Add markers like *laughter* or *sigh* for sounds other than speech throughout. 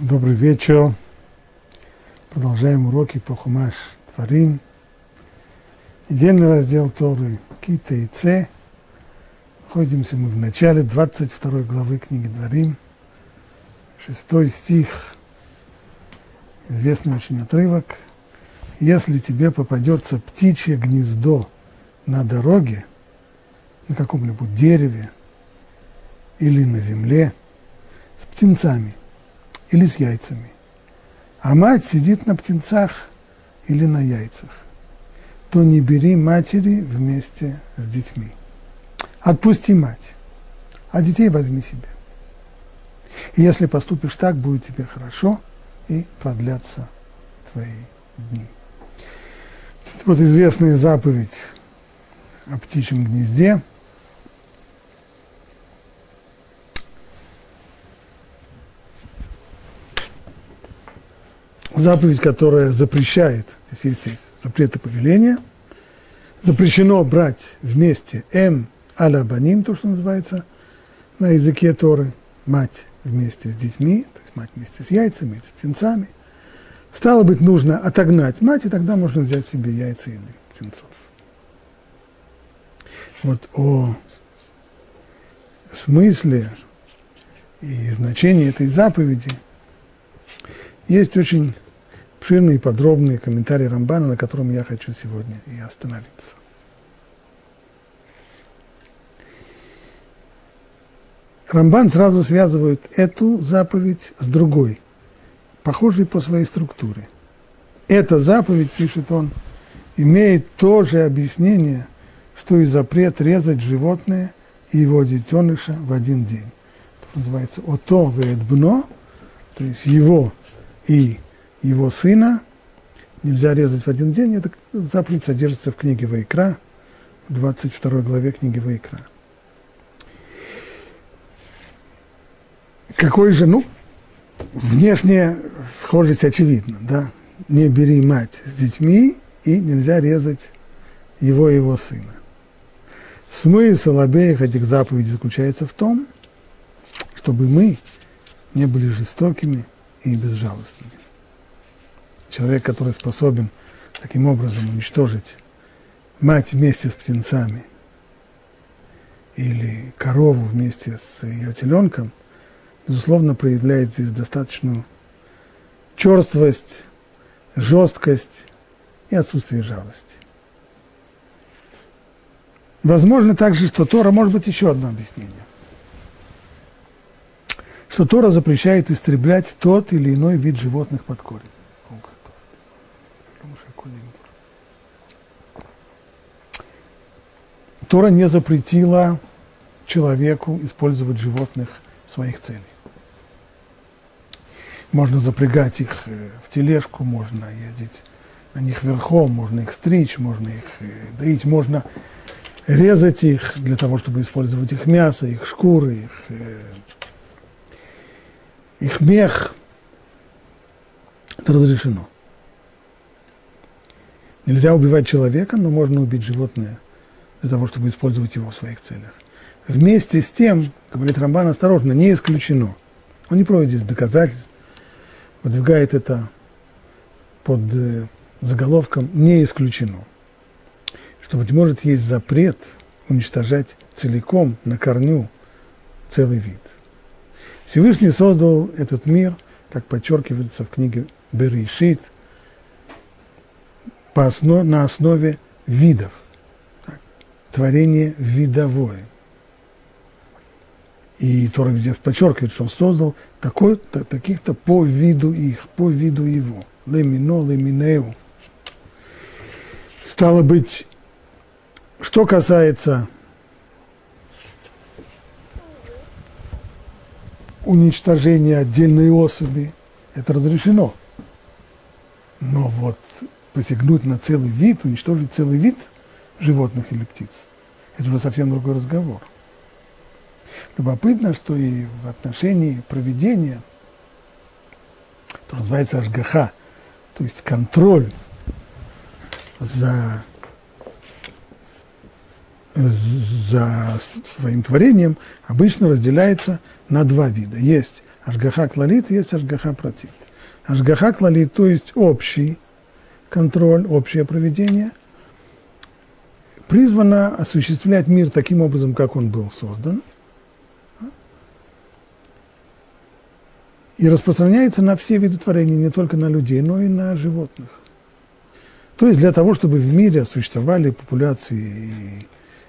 Добрый вечер. Продолжаем уроки по Хумаш Творим. Недельный раздел Торы Кита и Ц. Находимся мы в начале 22 главы книги Дворим. Шестой стих. Известный очень отрывок. Если тебе попадется птичье гнездо на дороге, на каком-нибудь дереве или на земле, с птенцами или с яйцами, а мать сидит на птенцах или на яйцах, то не бери матери вместе с детьми. Отпусти мать, а детей возьми себе. И если поступишь так, будет тебе хорошо и продлятся твои дни. Вот известная заповедь о птичьем гнезде. Заповедь, которая запрещает, здесь есть, запреты повеления, запрещено брать вместе М аля баним, то, что называется на языке Торы, мать вместе с детьми, то есть мать вместе с яйцами или с птенцами. Стало быть, нужно отогнать мать, и тогда можно взять себе яйца или птенцов. Вот о смысле и значении этой заповеди есть очень обширные и подробные комментарии Рамбана, на котором я хочу сегодня и остановиться. Рамбан сразу связывает эту заповедь с другой, похожей по своей структуре. Эта заповедь, пишет он, имеет то же объяснение, что и запрет резать животное и его детеныша в один день. Это называется «ото бно», то есть его и его сына нельзя резать в один день. Эта заповедь содержится в книге Вайкра, в 22 главе книги Вайкра. какой же, ну, внешняя схожесть очевидна, да? Не бери мать с детьми, и нельзя резать его и его сына. Смысл обеих этих заповедей заключается в том, чтобы мы не были жестокими и безжалостными. Человек, который способен таким образом уничтожить мать вместе с птенцами или корову вместе с ее теленком – безусловно, проявляет здесь достаточную черствость, жесткость и отсутствие жалости. Возможно также, что Тора, может быть, еще одно объяснение. Что Тора запрещает истреблять тот или иной вид животных под корень. Тора не запретила человеку использовать животных в своих целях. Можно запрягать их э, в тележку, можно ездить на них верхом, можно их стричь, можно их э, доить, можно резать их для того, чтобы использовать их мясо, их шкуры, их, э, их мех. Это разрешено. Нельзя убивать человека, но можно убить животное для того, чтобы использовать его в своих целях. Вместе с тем, говорит Рамбан, осторожно, не исключено. Он не проводит здесь доказательств, выдвигает это под э, заголовком «не исключено», что, быть может, есть запрет уничтожать целиком, на корню, целый вид. Всевышний создал этот мир, как подчеркивается в книге Берешит, по основ, на основе видов. Творение видовое. И Тора везде подчеркивает, что он создал такой, таких-то по виду их, по виду его. Лемино, леминеу. Стало быть, что касается уничтожения отдельной особи, это разрешено. Но вот посягнуть на целый вид, уничтожить целый вид животных или птиц, это уже совсем другой разговор. Любопытно, что и в отношении проведения, то называется ажгаха, то есть контроль за, за своим творением, обычно разделяется на два вида. Есть Ашгаха клалит есть ашгаха протит. Ашгаха клалит, то есть общий контроль, общее проведение, призвано осуществлять мир таким образом, как он был создан, и распространяется на все виды творения, не только на людей, но и на животных. То есть для того, чтобы в мире существовали популяции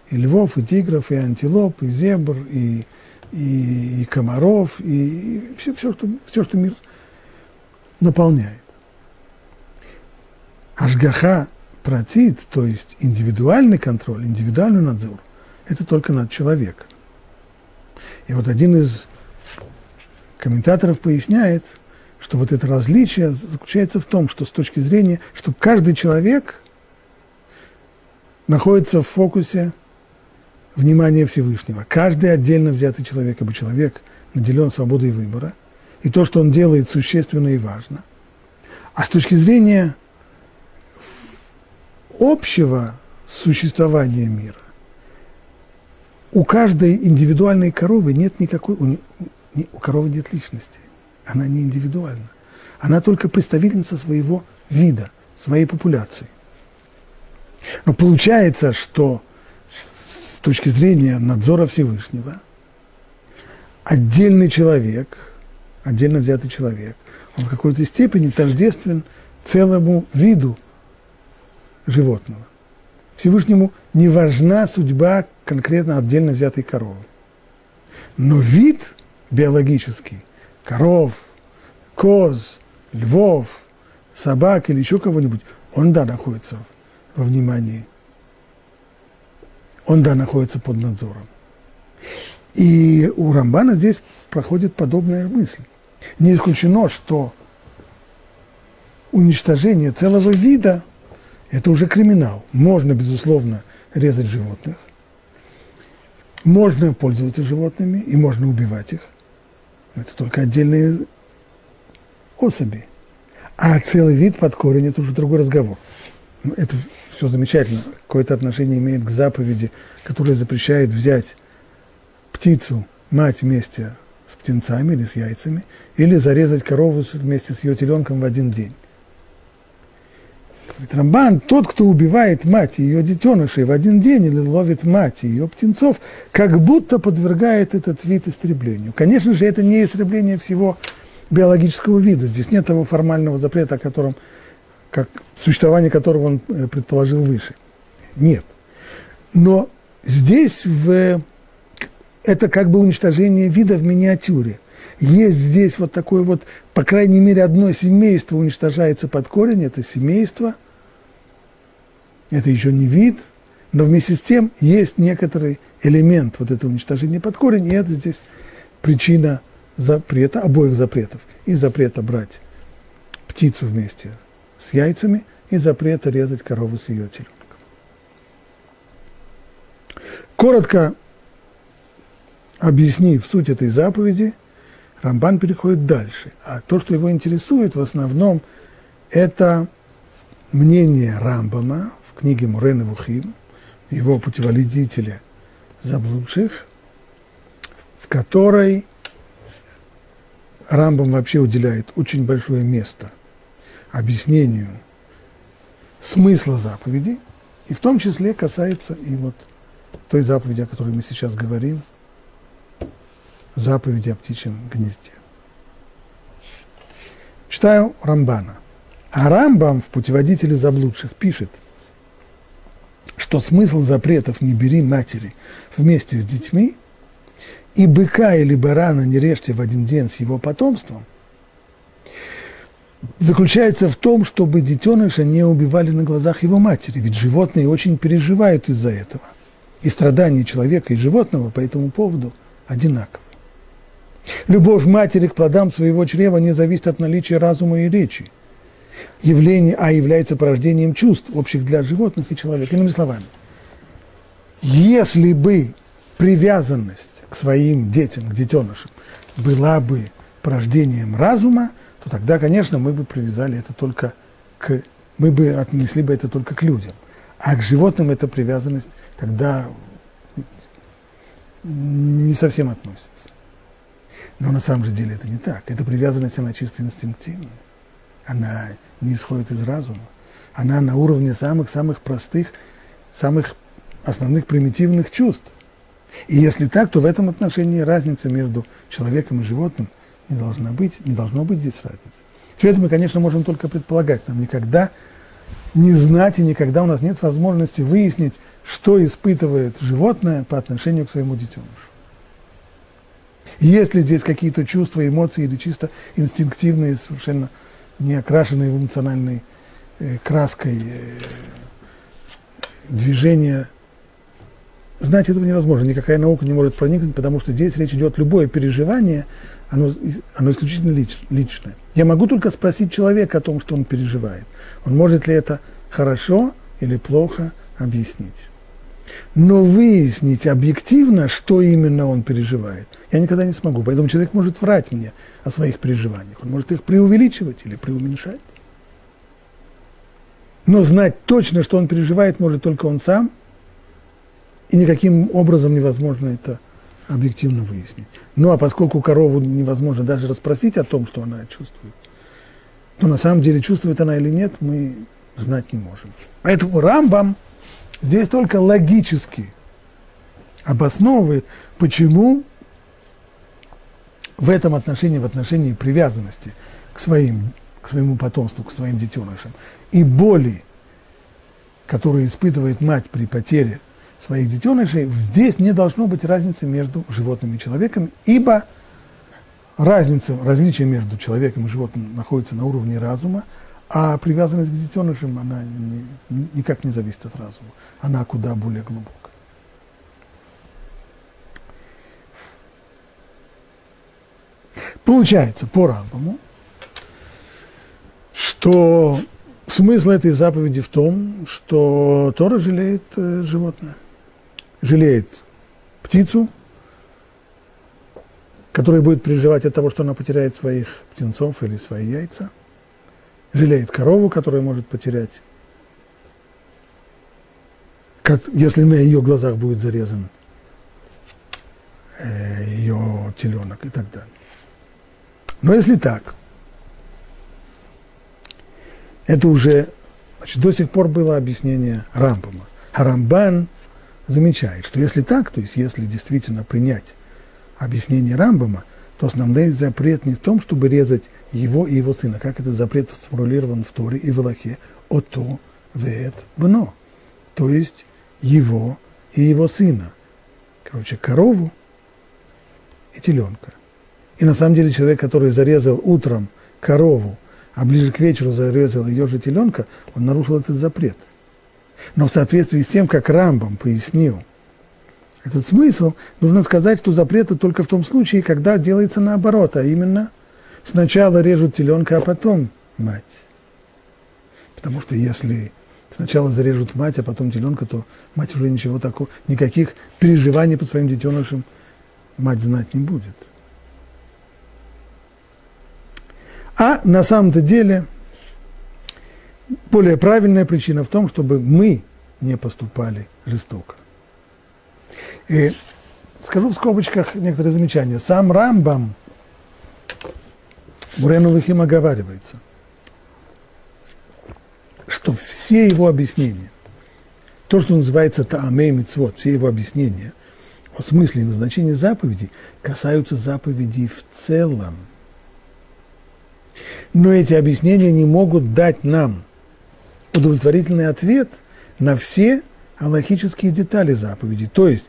и, и львов, и тигров, и антилоп, и зебр, и, и, и комаров, и, и все, все, что, все, что мир наполняет. Ашгаха протит, то есть индивидуальный контроль, индивидуальный надзор, это только над человеком. И вот один из комментаторов поясняет, что вот это различие заключается в том, что с точки зрения, что каждый человек находится в фокусе внимания Всевышнего. Каждый отдельно взятый человек, ибо человек наделен свободой выбора, и то, что он делает, существенно и важно. А с точки зрения общего существования мира, у каждой индивидуальной коровы нет никакой, у, у коровы нет личности, она не индивидуальна. Она только представительница своего вида, своей популяции. Но получается, что с точки зрения надзора Всевышнего, отдельный человек, отдельно взятый человек, он в какой-то степени тождествен целому виду животного. Всевышнему не важна судьба конкретно отдельно взятой коровы. Но вид биологический, коров, коз, львов, собак или еще кого-нибудь, он, да, находится во внимании. Он, да, находится под надзором. И у Рамбана здесь проходит подобная мысль. Не исключено, что уничтожение целого вида это уже криминал. Можно, безусловно, резать животных, можно пользоваться животными и можно убивать их. Это только отдельные особи. А целый вид под корень – это уже другой разговор. Ну, это все замечательно. Какое-то отношение имеет к заповеди, которая запрещает взять птицу, мать вместе с птенцами или с яйцами, или зарезать корову вместе с ее теленком в один день. Говорит Рамбан, тот, кто убивает мать и ее детенышей в один день или ловит мать и ее птенцов, как будто подвергает этот вид истреблению. Конечно же, это не истребление всего биологического вида. Здесь нет того формального запрета, о котором, как, существование которого он э, предположил выше. Нет. Но здесь в, это как бы уничтожение вида в миниатюре – есть здесь вот такое вот, по крайней мере, одно семейство уничтожается под корень, это семейство, это еще не вид, но вместе с тем есть некоторый элемент вот этого уничтожения под корень, и это здесь причина запрета, обоих запретов. И запрета брать птицу вместе с яйцами, и запрета резать корову с ее теленком. Коротко объяснив суть этой заповеди, Рамбан переходит дальше. А то, что его интересует в основном, это мнение Рамбама книге Мурен и Вухим, его путеводителя заблудших, в которой Рамбам вообще уделяет очень большое место объяснению смысла заповеди, и в том числе касается и вот той заповеди, о которой мы сейчас говорим, заповеди о птичьем гнезде. Читаю Рамбана. А Рамбам в путеводителе заблудших пишет, что смысл запретов «не бери матери вместе с детьми» и быка или барана не режьте в один день с его потомством заключается в том, чтобы детеныша не убивали на глазах его матери, ведь животные очень переживают из-за этого. И страдания человека и животного по этому поводу одинаковы. Любовь матери к плодам своего чрева не зависит от наличия разума и речи. Явление А является порождением чувств, общих для животных и человека. Иными словами, если бы привязанность к своим детям, к детенышам, была бы порождением разума, то тогда, конечно, мы бы привязали это только к... Мы бы отнесли бы это только к людям. А к животным эта привязанность тогда не совсем относится. Но на самом же деле это не так. Эта привязанность, она чисто инстинктивная. Она не исходит из разума. Она на уровне самых-самых простых, самых основных примитивных чувств. И если так, то в этом отношении разница между человеком и животным не должна быть, не должно быть здесь разницы. Все это мы, конечно, можем только предполагать. Нам никогда не знать и никогда у нас нет возможности выяснить, что испытывает животное по отношению к своему детенышу. Есть ли здесь какие-то чувства, эмоции или чисто инстинктивные, совершенно не окрашенные в эмоциональной э, краской э, движения знать этого невозможно, никакая наука не может проникнуть, потому что здесь речь идет любое переживание, оно, оно исключительно лич, личное. Я могу только спросить человека о том, что он переживает. Он может ли это хорошо или плохо объяснить. Но выяснить объективно, что именно он переживает, я никогда не смогу. Поэтому человек может врать мне о своих переживаниях. Он может их преувеличивать или преуменьшать. Но знать точно, что он переживает, может только он сам – и никаким образом невозможно это объективно выяснить. Ну а поскольку корову невозможно даже расспросить о том, что она чувствует, то на самом деле чувствует она или нет, мы знать не можем. Поэтому Рамбам здесь только логически обосновывает, почему в этом отношении, в отношении привязанности к, своим, к своему потомству, к своим детенышам и боли, которые испытывает мать при потере своих детенышей, здесь не должно быть разницы между животным и человеком, ибо разница, различие между человеком и животным находится на уровне разума, а привязанность к детенышам, она не, никак не зависит от разума. Она куда более глубокая. Получается, по Рамбаму, что смысл этой заповеди в том, что Тора жалеет э, животное жалеет птицу, которая будет переживать от того, что она потеряет своих птенцов или свои яйца, жалеет корову, которая может потерять, как, если на ее глазах будет зарезан э, ее теленок и так далее. Но если так, это уже, значит, до сих пор было объяснение Рамбама. А Рамбан – замечает, что если так, то есть если действительно принять объяснение Рамбама, то основной запрет не в том, чтобы резать его и его сына, как этот запрет сформулирован в Торе и в Аллахе, ото вет бно, то есть его и его сына. Короче, корову и теленка. И на самом деле человек, который зарезал утром корову, а ближе к вечеру зарезал ее же теленка, он нарушил этот запрет – но в соответствии с тем, как Рамбам пояснил этот смысл, нужно сказать, что запреты только в том случае, когда делается наоборот, а именно сначала режут теленка, а потом мать. Потому что если сначала зарежут мать, а потом теленка, то мать уже ничего такого, никаких переживаний по своим детенышам мать знать не будет. А на самом-то деле более правильная причина в том, чтобы мы не поступали жестоко. И скажу в скобочках некоторые замечания. Сам Рамбам Мурену Вихим оговаривается, что все его объяснения, то, что называется Таамей Мицвод, все его объяснения о смысле и назначении заповедей, касаются заповедей в целом. Но эти объяснения не могут дать нам удовлетворительный ответ на все аллахические детали заповеди. То есть,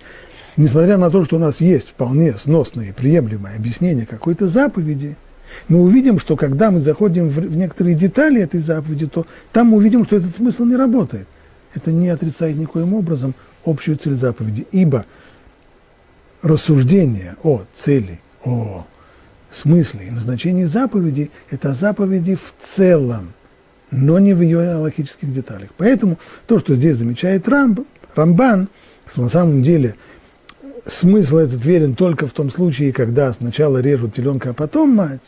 несмотря на то, что у нас есть вполне сносное и приемлемое объяснение какой-то заповеди, мы увидим, что когда мы заходим в, некоторые детали этой заповеди, то там мы увидим, что этот смысл не работает. Это не отрицает никоим образом общую цель заповеди, ибо рассуждение о цели, о смысле и назначении заповеди – это заповеди в целом – но не в ее аллахических деталях. Поэтому то, что здесь замечает Рамб, Рамбан, что на самом деле смысл этот верен только в том случае, когда сначала режут теленка, а потом мать.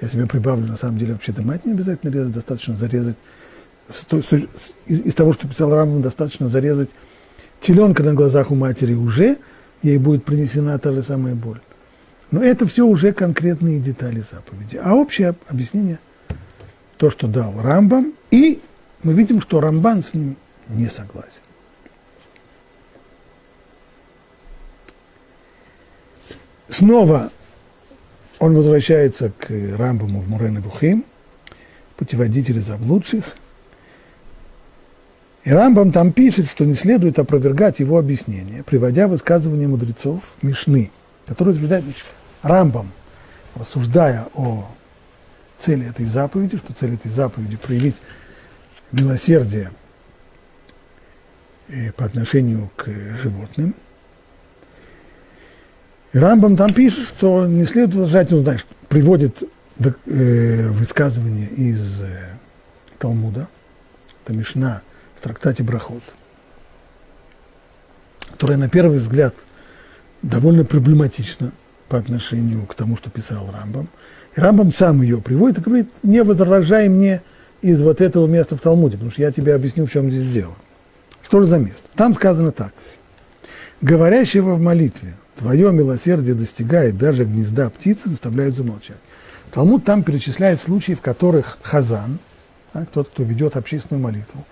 Я себе прибавлю, на самом деле, вообще-то мать не обязательно резать, достаточно зарезать. Из, того, что писал Рамбан, достаточно зарезать теленка на глазах у матери уже, ей будет принесена та же самая боль. Но это все уже конкретные детали заповеди. А общее объяснение – то, что дал Рамбам, и мы видим, что Рамбан с ним не согласен. Снова он возвращается к Рамбаму в Мурен Бухим, путеводителе заблудших. И Рамбам там пишет, что не следует опровергать его объяснение, приводя высказывания мудрецов Мишны, которые утверждают, значит, Рамбам, рассуждая о цели этой заповеди, что цель этой заповеди проявить милосердие по отношению к животным. И Рамбам там пишет, что не следует возражать, он знает, приводит э, высказывание из э, Талмуда, это в трактате Брахот, которая на первый взгляд довольно проблематична по отношению к тому, что писал Рамбам. И Рамбам сам ее приводит и говорит, не возражай мне из вот этого места в Талмуде, потому что я тебе объясню, в чем здесь дело. Что же за место? Там сказано так. Говорящего в молитве, твое милосердие достигает даже гнезда птицы, заставляют замолчать. Талмуд там перечисляет случаи, в которых хазан, да, тот, кто ведет общественную молитву,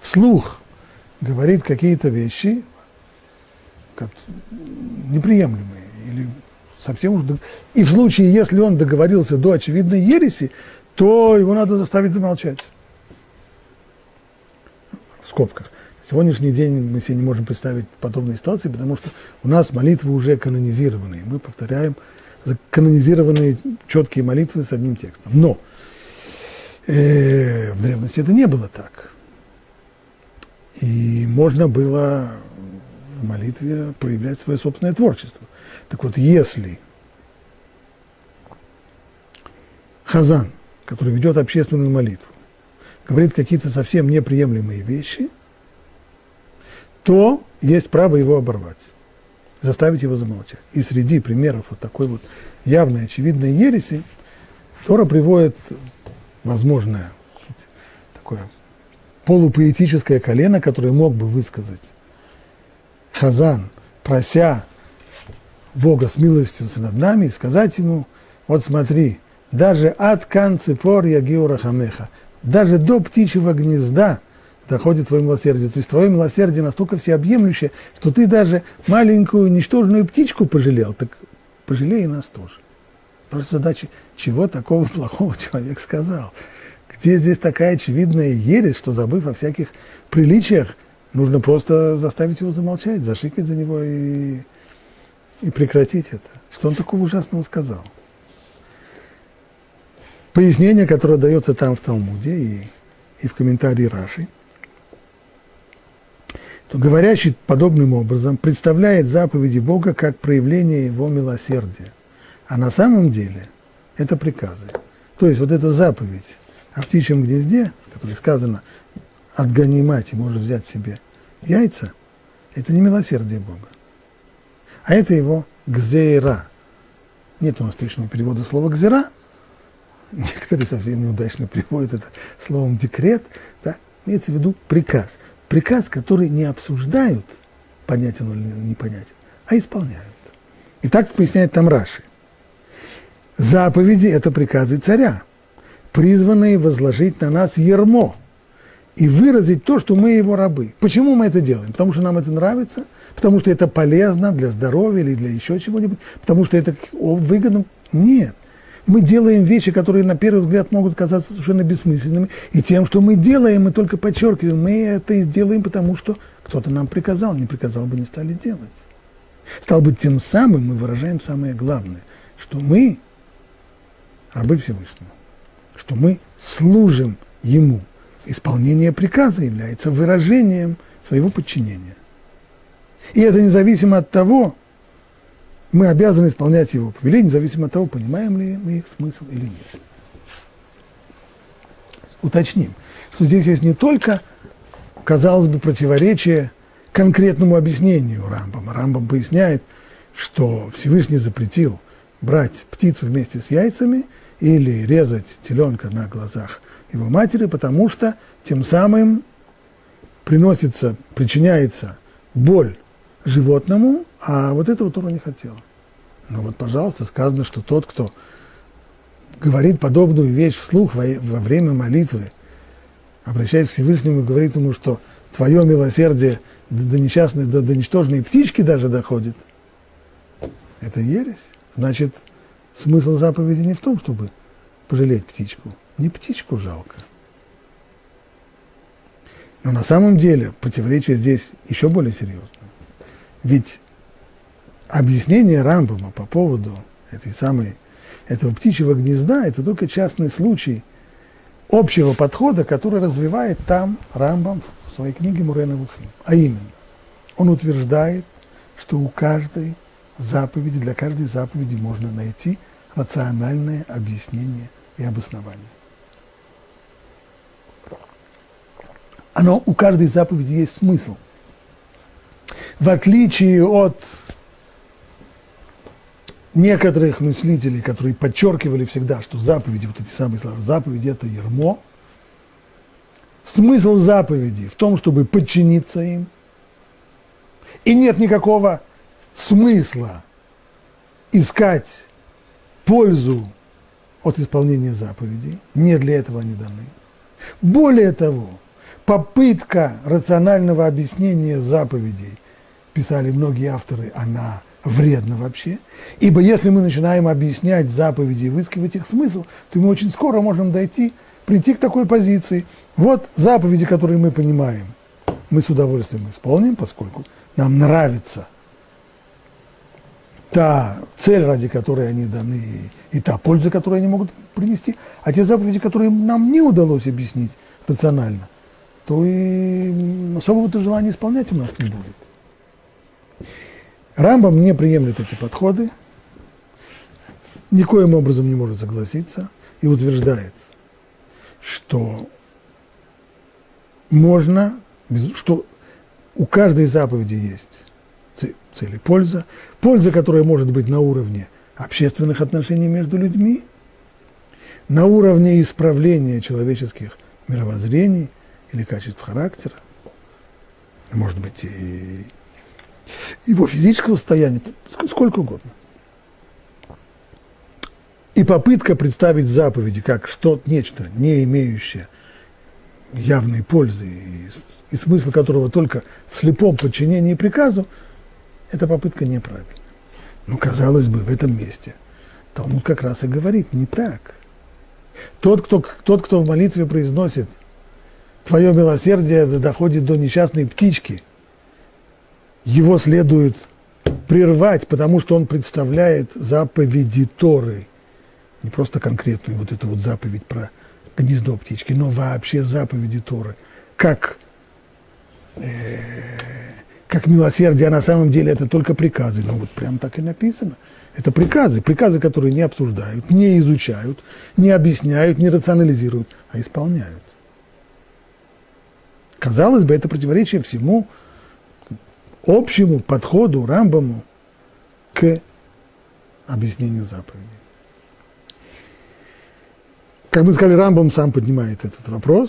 вслух говорит какие-то вещи неприемлемые или совсем уж... И в случае, если он договорился до очевидной ереси, то его надо заставить замолчать. В скобках. Сегодняшний день мы себе не можем представить подобной ситуации, потому что у нас молитвы уже канонизированные. Мы повторяем канонизированные четкие молитвы с одним текстом. Но э, в древности это не было так. И можно было в молитве проявлять свое собственное творчество. Так вот, если Хазан, который ведет общественную молитву, говорит какие-то совсем неприемлемые вещи, то есть право его оборвать, заставить его замолчать. И среди примеров вот такой вот явной, очевидной ереси Тора приводит возможное такое полупоэтическое колено, которое мог бы высказать Хазан, прося Бога смилостивиться над нами и сказать ему, вот смотри, даже от канцепор ягиура хамеха, даже до птичьего гнезда доходит твое милосердие. То есть твое милосердие настолько всеобъемлющее, что ты даже маленькую ничтожную птичку пожалел, так пожалей и нас тоже. Просто задача, чего такого *laughs* плохого человек сказал? Где здесь такая очевидная ересь, что забыв о всяких приличиях, нужно просто заставить его замолчать, зашикать за него и и прекратить это. Что он такого ужасного сказал? Пояснение, которое дается там в Талмуде и, и в комментарии Раши, то говорящий подобным образом представляет заповеди Бога как проявление его милосердия. А на самом деле это приказы. То есть вот эта заповедь о птичьем гнезде, которая сказано «отгони мать и можешь взять себе яйца», это не милосердие Бога а это его гзейра. Нет у нас точного перевода слова гзера. Некоторые совсем неудачно переводят это словом декрет. Да? Имеется в виду приказ. Приказ, который не обсуждают, понятен он или непонятен, а исполняют. И так поясняет там Раши. Заповеди – это приказы царя, призванные возложить на нас ермо и выразить то, что мы его рабы. Почему мы это делаем? Потому что нам это нравится – потому что это полезно для здоровья или для еще чего-нибудь, потому что это выгодно. Нет. Мы делаем вещи, которые на первый взгляд могут казаться совершенно бессмысленными, и тем, что мы делаем, мы только подчеркиваем, мы это делаем, потому что кто-то нам приказал, не приказал бы, не стали делать. Стал быть, тем самым мы выражаем самое главное, что мы рабы Всевышнего, что мы служим Ему. Исполнение приказа является выражением своего подчинения. И это независимо от того, мы обязаны исполнять его повеление, независимо от того, понимаем ли мы их смысл или нет. Уточним, что здесь есть не только, казалось бы, противоречие конкретному объяснению Рамбама. Рамбам поясняет, что Всевышний запретил брать птицу вместе с яйцами или резать теленка на глазах его матери, потому что тем самым приносится, причиняется боль животному, а вот этого Тора не хотела. Ну вот, пожалуйста, сказано, что тот, кто говорит подобную вещь вслух во, во время молитвы, обращаясь к Всевышнему и говорит ему, что твое милосердие до, до несчастной, до, до ничтожной птички даже доходит, это ересь. Значит, смысл заповеди не в том, чтобы пожалеть птичку. Не птичку жалко. Но на самом деле противоречие здесь еще более серьезно. Ведь объяснение Рамбама по поводу этой самой, этого птичьего гнезда – это только частный случай общего подхода, который развивает там Рамбам в своей книге Мурена Лухим. А именно, он утверждает, что у каждой заповеди, для каждой заповеди можно найти рациональное объяснение и обоснование. Оно, у каждой заповеди есть смысл. В отличие от некоторых мыслителей, которые подчеркивали всегда, что заповеди, вот эти самые слова, заповеди – это ермо. Смысл заповеди в том, чтобы подчиниться им. И нет никакого смысла искать пользу от исполнения заповедей. Не для этого они даны. Более того, попытка рационального объяснения заповедей, писали многие авторы, она вредно вообще. Ибо если мы начинаем объяснять заповеди и выискивать их смысл, то мы очень скоро можем дойти, прийти к такой позиции. Вот заповеди, которые мы понимаем, мы с удовольствием исполним, поскольку нам нравится та цель, ради которой они даны, и та польза, которую они могут принести, а те заповеди, которые нам не удалось объяснить рационально, то и особого-то желания исполнять у нас не будет. Рамбам не приемлет эти подходы, никоим образом не может согласиться и утверждает, что можно, что у каждой заповеди есть цель и польза, польза, которая может быть на уровне общественных отношений между людьми, на уровне исправления человеческих мировоззрений или качеств характера, может быть, и его физического состояния, сколько угодно. И попытка представить заповеди как что-то, нечто, не имеющее явной пользы, и, и смысл которого только в слепом подчинении приказу, эта попытка неправильна. Но, казалось бы, в этом месте Талмуд как раз и говорит, не так. Тот, кто, тот, кто в молитве произносит «Твое милосердие доходит до несчастной птички», его следует прервать, потому что он представляет заповеди Торы. Не просто конкретную вот эту вот заповедь про гнездо птички, но вообще заповеди Торы. Как, э, как милосердие, а на самом деле это только приказы. Ну вот прям так и написано. Это приказы, приказы, которые не обсуждают, не изучают, не объясняют, не рационализируют, а исполняют. Казалось бы, это противоречие всему, общему подходу Рамбаму к объяснению заповедей. Как мы сказали, Рамбам сам поднимает этот вопрос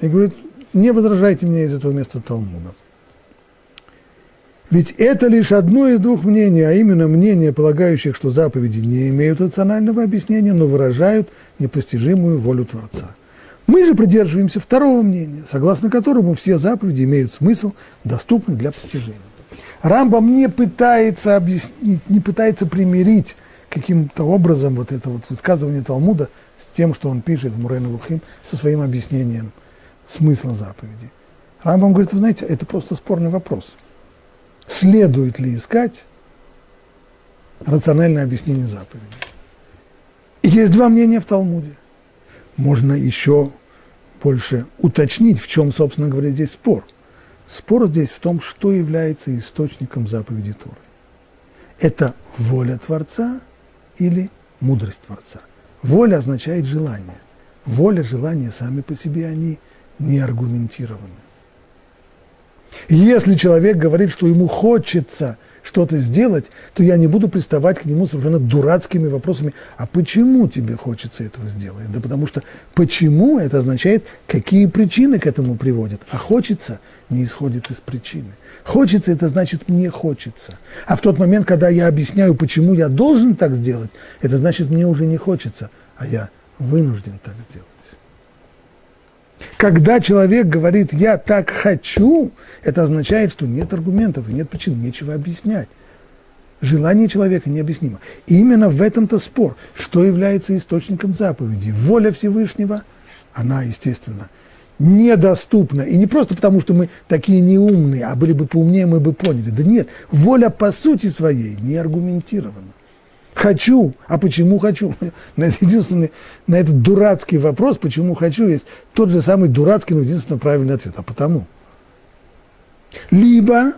и говорит, не возражайте мне из этого места Талмуда. Ведь это лишь одно из двух мнений, а именно мнение полагающих, что заповеди не имеют рационального объяснения, но выражают непостижимую волю Творца. Мы же придерживаемся второго мнения, согласно которому все заповеди имеют смысл, доступный для постижения. Рамбам не пытается объяснить, не пытается примирить каким-то образом вот это вот высказывание Талмуда с тем, что он пишет в Мурейна Лухим, со своим объяснением смысла заповеди. Рамбам говорит, вы знаете, это просто спорный вопрос. Следует ли искать рациональное объяснение заповеди? Есть два мнения в Талмуде. Можно еще больше уточнить, в чем, собственно говоря, здесь спор – Спор здесь в том, что является источником заповеди Торы. Это воля Творца или мудрость Творца. Воля означает желание. Воля, желание сами по себе, они не аргументированы. Если человек говорит, что ему хочется – что-то сделать, то я не буду приставать к нему совершенно дурацкими вопросами, а почему тебе хочется этого сделать? Да потому что почему это означает, какие причины к этому приводят, а хочется не исходит из причины. Хочется – это значит мне хочется. А в тот момент, когда я объясняю, почему я должен так сделать, это значит мне уже не хочется, а я вынужден так сделать. Когда человек говорит «я так хочу», это означает, что нет аргументов и нет причин, нечего объяснять. Желание человека необъяснимо. И именно в этом-то спор, что является источником заповеди. Воля Всевышнего, она, естественно, недоступна. И не просто потому, что мы такие неумные, а были бы поумнее, мы бы поняли. Да нет, воля по сути своей не аргументирована. Хочу, а почему хочу? *laughs* На этот единственный, на этот дурацкий вопрос, почему хочу, есть тот же самый дурацкий, но единственно правильный ответ. А потому. Либо,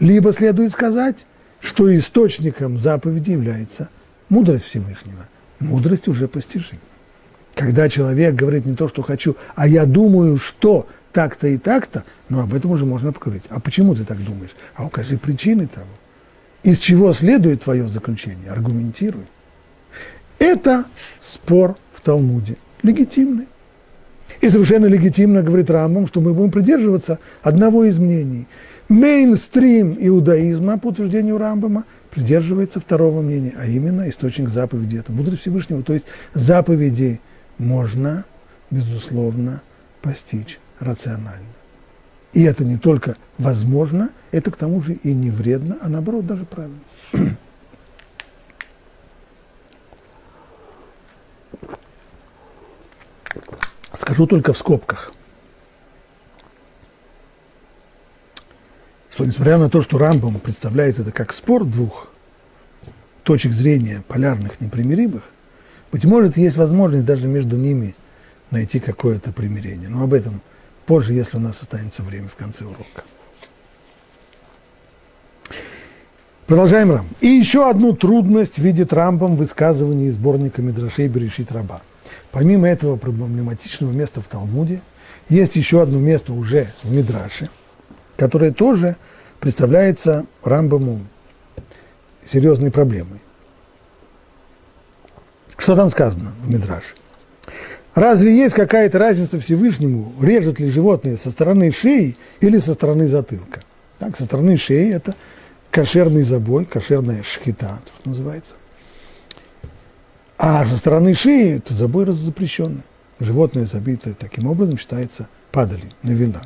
либо следует сказать, что источником заповеди является мудрость Всевышнего. Мудрость уже постижима. Когда человек говорит не то, что хочу, а я думаю, что так-то и так-то, но об этом уже можно поговорить. А почему ты так думаешь? А укажи причины того. Из чего следует твое заключение? Аргументируй. Это спор в Талмуде. Легитимный. И совершенно легитимно говорит Рамбам, что мы будем придерживаться одного из мнений – Мейнстрим иудаизма, по утверждению Рамбама, придерживается второго мнения, а именно источник заповеди – это мудрость Всевышнего. То есть заповеди можно, безусловно, постичь рационально. И это не только возможно, это к тому же и не вредно, а наоборот даже правильно. *clears throat* Скажу только в скобках – что несмотря на то, что Рамбам представляет это как спор двух точек зрения полярных, непримиримых, быть может, есть возможность даже между ними найти какое-то примирение. Но об этом позже, если у нас останется время в конце урока. Продолжаем Рам. И еще одну трудность видит Рамбам в высказывании сборника Мидрашей Берешит Раба. Помимо этого проблематичного места в Талмуде, есть еще одно место уже в Мидраше – которая тоже представляется Рамбаму серьезной проблемой. Что там сказано в Мидраше? Разве есть какая-то разница Всевышнему, режет ли животное со стороны шеи или со стороны затылка? Так, со стороны шеи это кошерный забой, кошерная шхита, то, что называется. А со стороны шеи это забой запрещенный. Животное забитое таким образом считается падали, навина.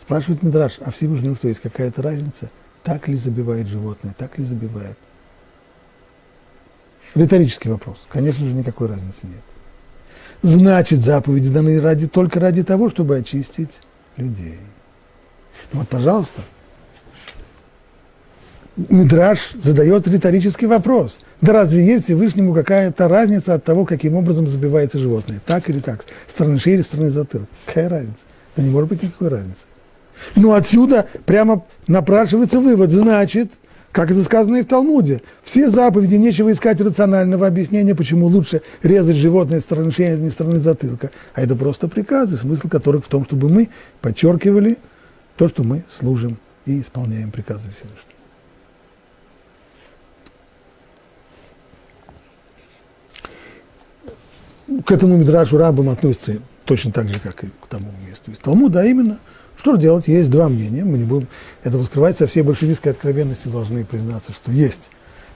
Спрашивает Мидраш, а Всевышнему что, есть какая-то разница? Так ли забивает животное, так ли забивает? Риторический вопрос. Конечно же, никакой разницы нет. Значит, заповеди даны ради, только ради того, чтобы очистить людей. Ну вот, пожалуйста, Мидраш задает риторический вопрос. Да разве есть Всевышнему какая-то разница от того, каким образом забивается животное? Так или так? Стороны шеи или стороны затылка? Какая разница? Да не может быть никакой разницы. Ну, отсюда прямо напрашивается вывод. Значит, как это сказано и в Талмуде, все заповеди нечего искать рационального объяснения, почему лучше резать животное с стороны шеи, а не стороны затылка. А это просто приказы, смысл которых в том, чтобы мы подчеркивали то, что мы служим и исполняем приказы Всевышнего. К этому Мидрашу рабам относится точно так же, как и к тому месту из Талмуда, а именно – что же делать? Есть два мнения. Мы не будем это скрывать со всей большевистской откровенности, должны признаться, что есть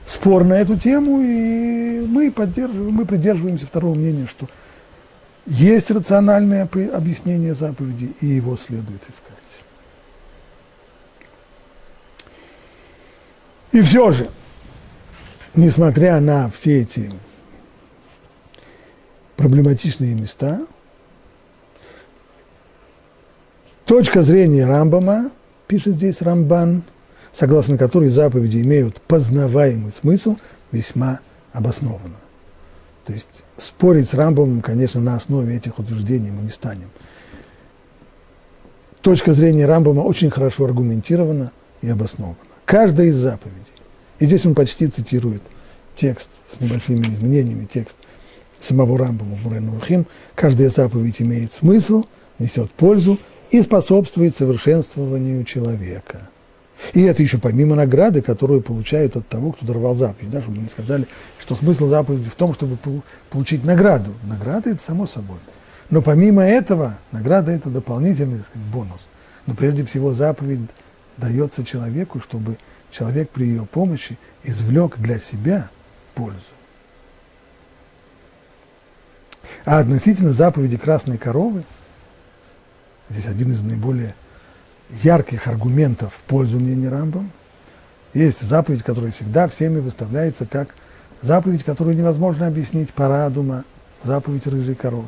спор на эту тему, и мы, поддерживаем, мы придерживаемся второго мнения, что есть рациональное объяснение заповеди, и его следует искать. И все же, несмотря на все эти проблематичные места, Точка зрения Рамбама, пишет здесь Рамбан, согласно которой заповеди имеют познаваемый смысл, весьма обоснованно. То есть спорить с Рамбамом, конечно, на основе этих утверждений мы не станем. Точка зрения Рамбама очень хорошо аргументирована и обоснована. Каждая из заповедей, и здесь он почти цитирует текст с небольшими изменениями, текст самого Рамбама Муренухим, каждая заповедь имеет смысл, несет пользу, и способствует совершенствованию человека. И это еще помимо награды, которую получают от того, кто даровал заповедь. Да, чтобы мы не сказали, что смысл заповеди в том, чтобы получить награду. Награда – это само собой. Но помимо этого, награда – это дополнительный сказать, бонус. Но прежде всего заповедь дается человеку, чтобы человек при ее помощи извлек для себя пользу. А относительно заповеди красной коровы, здесь один из наиболее ярких аргументов в пользу мнения Рамбам, есть заповедь, которая всегда всеми выставляется как заповедь, которую невозможно объяснить по разума, заповедь рыжей коровы.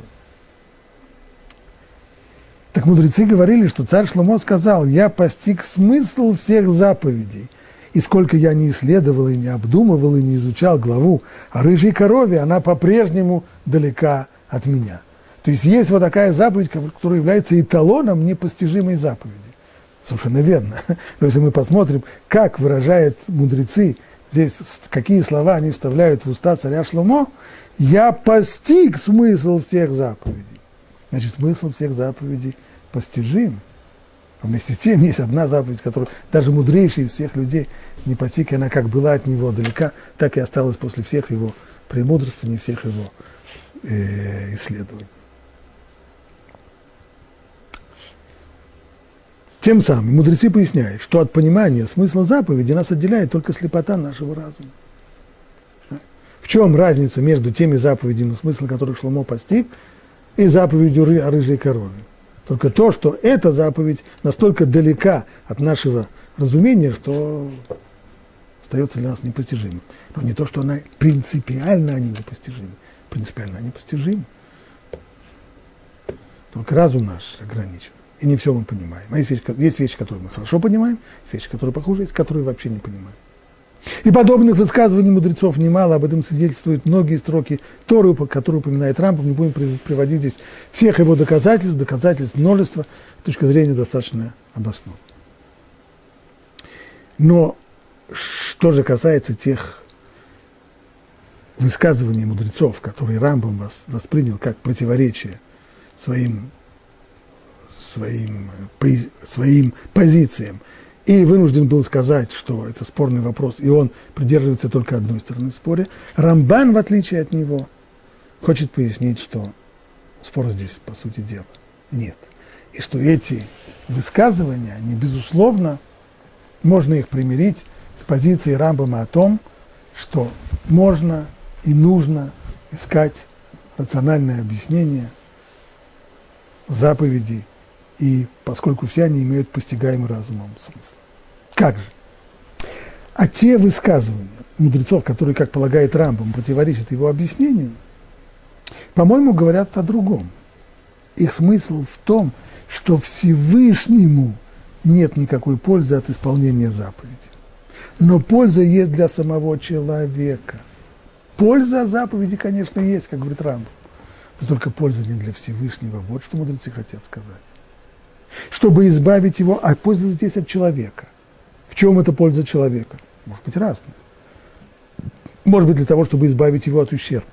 Так мудрецы говорили, что царь Шломо сказал, я постиг смысл всех заповедей. И сколько я не исследовал и не обдумывал и не изучал главу о рыжей корове, она по-прежнему далека от меня. То есть есть вот такая заповедь, которая является эталоном непостижимой заповеди. Совершенно верно. *laughs* Но если мы посмотрим, как выражают мудрецы, здесь какие слова они вставляют в уста царя Шломо, я постиг смысл всех заповедей. Значит, смысл всех заповедей постижим. Вместе с тем есть одна заповедь, которую даже мудрейший из всех людей не постиг, и она как была от него далека, так и осталась после всех его премудрствований, всех его э, исследований. Тем самым мудрецы поясняют, что от понимания смысла заповеди нас отделяет только слепота нашего разума. В чем разница между теми заповедями, смысл которых Шломо постиг, и заповедью о рыжей корове? Только то, что эта заповедь настолько далека от нашего разумения, что остается для нас непостижимым. Но не то, что она принципиально они непостижимы. Принципиально они постижимы. Только разум наш ограничен. И не все мы понимаем. А есть вещи, есть вещи, которые мы хорошо понимаем, есть вещи, которые похуже, есть, которые вообще не понимаем. И подобных высказываний мудрецов немало, об этом свидетельствуют многие строки Торы, которые упоминает Рампом, не будем приводить здесь всех его доказательств, доказательств множество, с точки зрения достаточно обоснованно. Но что же касается тех высказываний мудрецов, которые Рамбом воспринял как противоречие своим, своим, своим позициям, и вынужден был сказать, что это спорный вопрос, и он придерживается только одной стороны в споре. Рамбан, в отличие от него, хочет пояснить, что спора здесь, по сути дела, нет. И что эти высказывания, они, безусловно, можно их примирить с позицией Рамбама о том, что можно и нужно искать рациональное объяснение заповедей, и поскольку все они имеют постигаемый разумом смысл. Как же? А те высказывания мудрецов, которые, как полагает Рамбам, противоречат его объяснению, по-моему, говорят о другом. Их смысл в том, что Всевышнему нет никакой пользы от исполнения заповеди. Но польза есть для самого человека. Польза заповеди, конечно, есть, как говорит Рамбам. Но только польза не для Всевышнего. Вот что мудрецы хотят сказать. Чтобы избавить его, а польза здесь от человека – в чем это польза человека? Может быть разная. Может быть для того, чтобы избавить его от ущерба,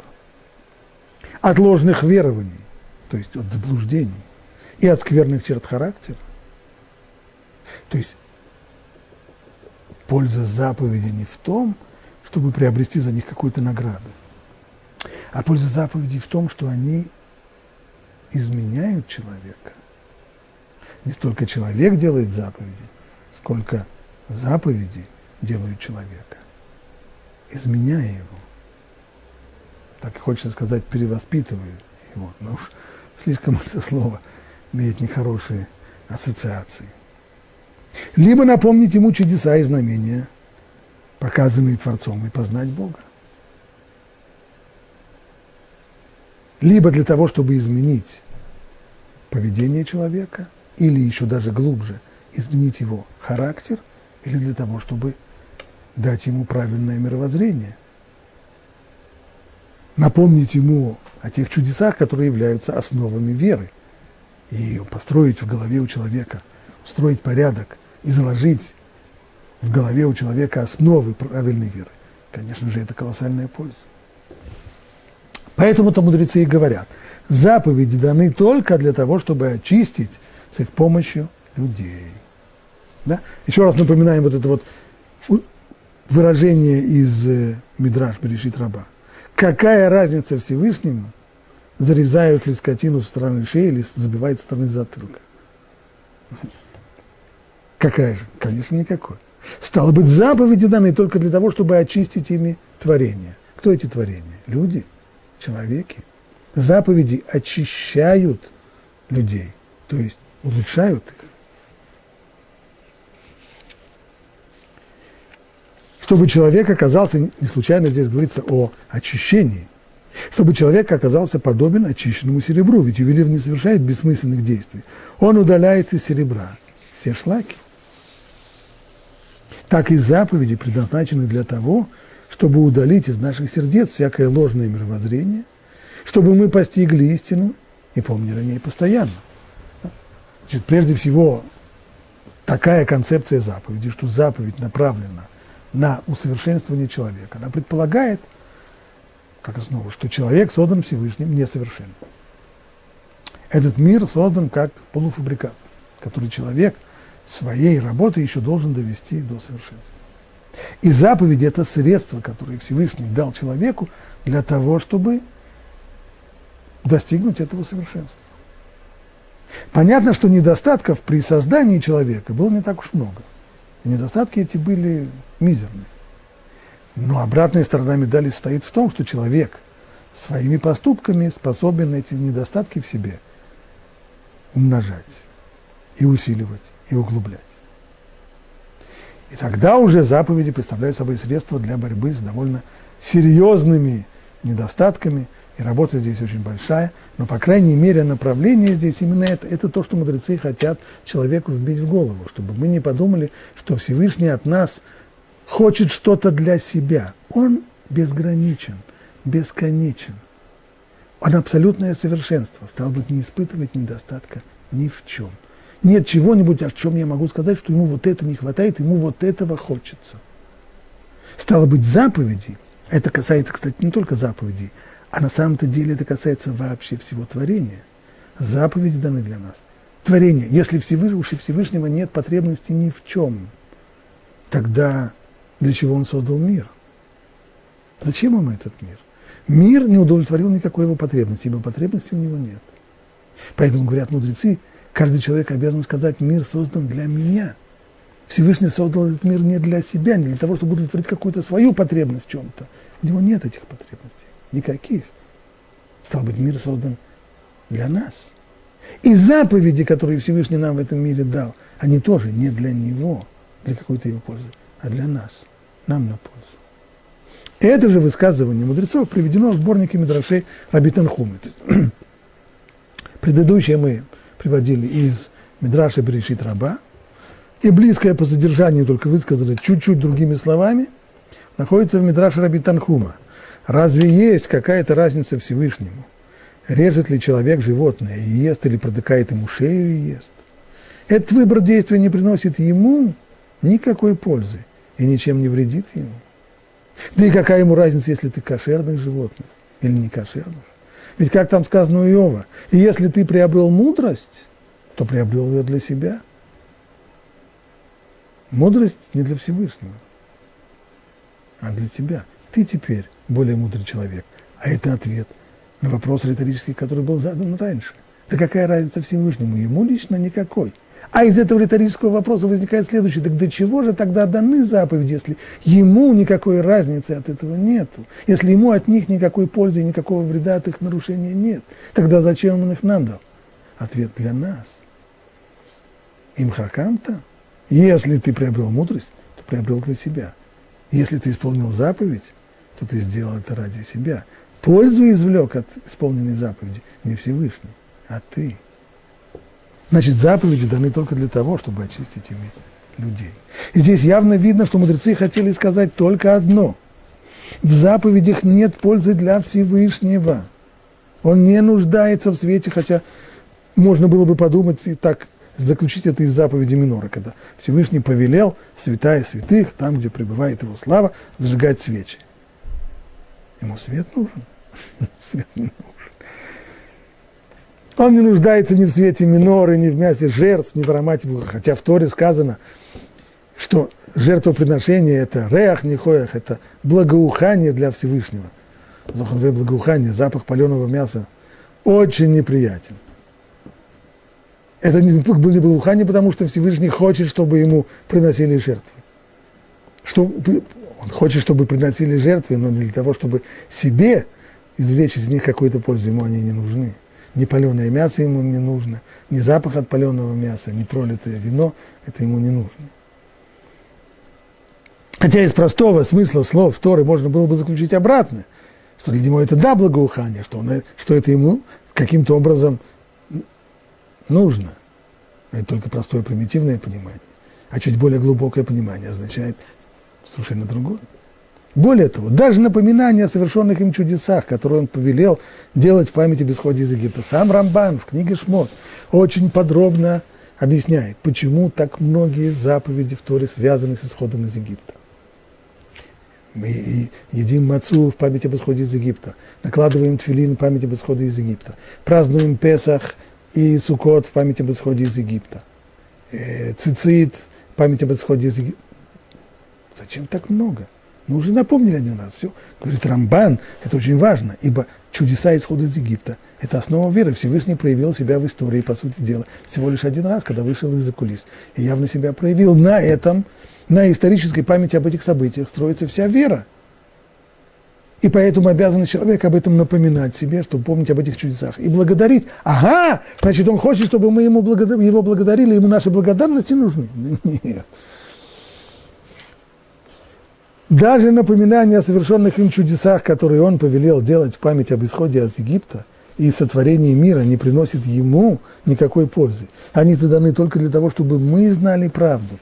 от ложных верований, то есть от заблуждений, и от скверных черт характера. То есть польза заповеди не в том, чтобы приобрести за них какую-то награду, а польза заповедей в том, что они изменяют человека. Не столько человек делает заповеди, сколько заповеди делают человека, изменяя его. Так и хочется сказать, перевоспитывая его. Но уж слишком *laughs* это слово имеет нехорошие ассоциации. Либо напомнить ему чудеса и знамения, показанные Творцом, и познать Бога. Либо для того, чтобы изменить поведение человека, или еще даже глубже, изменить его характер – или для того, чтобы дать ему правильное мировоззрение. Напомнить ему о тех чудесах, которые являются основами веры, и построить в голове у человека, устроить порядок и заложить в голове у человека основы правильной веры. Конечно же, это колоссальная польза. Поэтому-то мудрецы и говорят, заповеди даны только для того, чтобы очистить с их помощью людей. Да? Еще раз напоминаем вот это вот выражение из э, Мидраш Берешит Раба. Какая разница Всевышнему, зарезают ли скотину со стороны шеи или забивают со стороны затылка? Какая же? Конечно, никакой. Стало быть, заповеди даны только для того, чтобы очистить ими творение. Кто эти творения? Люди, человеки. Заповеди очищают людей, то есть улучшают их. Чтобы человек оказался, не случайно здесь говорится о очищении, чтобы человек оказался подобен очищенному серебру, ведь ювелир не совершает бессмысленных действий. Он удаляет из серебра все шлаки так и заповеди предназначены для того, чтобы удалить из наших сердец всякое ложное мировоззрение, чтобы мы постигли истину и помнили о ней постоянно. Значит, прежде всего, такая концепция заповеди, что заповедь направлена на усовершенствование человека, она предполагает, как основу, что человек создан Всевышним несовершенным. Этот мир создан как полуфабрикат, который человек своей работы еще должен довести до совершенства. И заповеди – это средство, которое Всевышний дал человеку для того, чтобы достигнуть этого совершенства. Понятно, что недостатков при создании человека было не так уж много. И недостатки эти были мизерные. Но обратная сторона медали стоит в том, что человек своими поступками способен эти недостатки в себе умножать и усиливать и углублять. И тогда уже заповеди представляют собой средства для борьбы с довольно серьезными недостатками, и работа здесь очень большая, но, по крайней мере, направление здесь именно это. Это то, что мудрецы хотят человеку вбить в голову, чтобы мы не подумали, что Всевышний от нас хочет что-то для себя. Он безграничен, бесконечен. Он абсолютное совершенство, стал быть, не испытывать недостатка ни в чем нет чего-нибудь, о чем я могу сказать, что ему вот это не хватает, ему вот этого хочется. Стало быть, заповеди, это касается, кстати, не только заповедей, а на самом-то деле это касается вообще всего творения. Заповеди даны для нас. Творение. Если Всевышнего, у Всевышнего нет потребности ни в чем, тогда для чего он создал мир? Зачем ему этот мир? Мир не удовлетворил никакой его потребности, ибо потребности у него нет. Поэтому, говорят мудрецы, Каждый человек обязан сказать, мир создан для меня. Всевышний создал этот мир не для себя, не для того, чтобы удовлетворить какую-то свою потребность в чем-то. У него нет этих потребностей, никаких. Стал быть, мир создан для нас. И заповеди, которые Всевышний нам в этом мире дал, они тоже не для него, для какой-то его пользы, а для нас, нам на пользу. Это же высказывание мудрецов приведено в сборнике Медрашей Рабитанхумы. *clears throat* Предыдущее мы приводили из Мидраша Берешит Раба, и близкое по содержанию, только высказали чуть-чуть другими словами, находится в Мидраше Раби Танхума. Разве есть какая-то разница Всевышнему? Режет ли человек животное и ест, или протыкает ему шею и ест? Этот выбор действия не приносит ему никакой пользы и ничем не вредит ему. Да и какая ему разница, если ты кошерных животных или не кошерных? Ведь как там сказано у Иова, и если ты приобрел мудрость, то приобрел ее для себя. Мудрость не для Всевышнего, а для тебя. Ты теперь более мудрый человек. А это ответ на вопрос риторический, который был задан раньше. Да какая разница Всевышнему? Ему лично никакой. А из этого риторического вопроса возникает следующий. Так до чего же тогда даны заповеди, если ему никакой разницы от этого нет? Если ему от них никакой пользы и никакого вреда от их нарушения нет? Тогда зачем он их нам дал? Ответ для нас. Им хакамта. Если ты приобрел мудрость, то приобрел для себя. Если ты исполнил заповедь, то ты сделал это ради себя. Пользу извлек от исполненной заповеди не Всевышний, а ты. Значит, заповеди даны только для того, чтобы очистить ими людей. И здесь явно видно, что мудрецы хотели сказать только одно. В заповедях нет пользы для Всевышнего. Он не нуждается в свете, хотя можно было бы подумать и так заключить это из заповеди Минора, когда Всевышний повелел святая святых, там, где пребывает его слава, зажигать свечи. Ему свет нужен. *laughs* Свет не нужен. Он не нуждается ни в свете миноры, ни в мясе жертв, ни в аромате блуха. Хотя в Торе сказано, что жертвоприношение – это реах нихоях, это благоухание для Всевышнего. Зоханве благоухание, запах паленого мяса очень неприятен. Это не было благоухание, потому что Всевышний хочет, чтобы ему приносили жертвы. Что, он хочет, чтобы приносили жертвы, но не для того, чтобы себе извлечь из них какую-то пользу, ему они не нужны. Ни паленое мясо ему не нужно, ни запах от паленого мяса, ни пролитое вино, это ему не нужно. Хотя из простого смысла слов Торы можно было бы заключить обратно, что для него это да благоухание, что, он, что это ему каким-то образом нужно. Это только простое примитивное понимание. А чуть более глубокое понимание означает совершенно другое. Более того, даже напоминание о совершенных им чудесах, которые он повелел делать в памяти об исходе из Египта. Сам Рамбан в книге Шмот очень подробно объясняет, почему так многие заповеди в Торе связаны с исходом из Египта. Мы едим мацу в память об исходе из Египта, накладываем тфилин в память об исходе из Египта, празднуем Песах и Сукот в память об исходе из Египта, э, цицит в память об исходе из Египта. Зачем так много? Мы уже напомнили один раз. Все. Говорит Рамбан, это очень важно, ибо чудеса исхода из Египта – это основа веры. Всевышний проявил себя в истории, по сути дела, всего лишь один раз, когда вышел из-за кулис. И явно себя проявил на этом – на исторической памяти об этих событиях строится вся вера. И поэтому обязан человек об этом напоминать себе, чтобы помнить об этих чудесах. И благодарить. Ага, значит, он хочет, чтобы мы ему благодар... его благодарили, ему наши благодарности нужны. *laughs* Нет. Даже напоминание о совершенных им чудесах, которые он повелел делать в память об исходе из Египта и сотворении мира, не приносит ему никакой пользы. Они-то даны только для того, чтобы мы знали правду.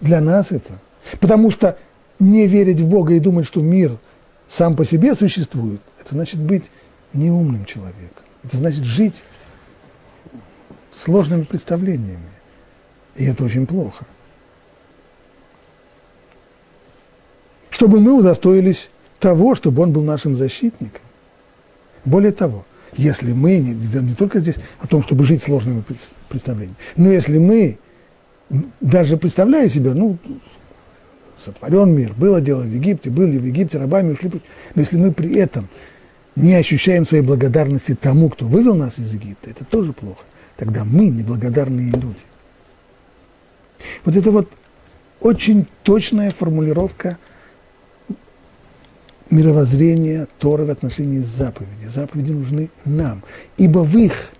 Для нас это. Потому что не верить в Бога и думать, что мир сам по себе существует, это значит быть неумным человеком. Это значит жить сложными представлениями. И это очень плохо. Чтобы мы удостоились того, чтобы он был нашим защитником. Более того, если мы, не, не только здесь о том, чтобы жить сложными представлениями, но если мы даже представляя себе, ну, сотворен мир, было дело в Египте, были в Египте, рабами ушли. Но если мы при этом не ощущаем своей благодарности тому, кто вывел нас из Египта, это тоже плохо. Тогда мы неблагодарные люди. Вот это вот очень точная формулировка мировоззрения Торы в отношении заповеди. Заповеди нужны нам, ибо в их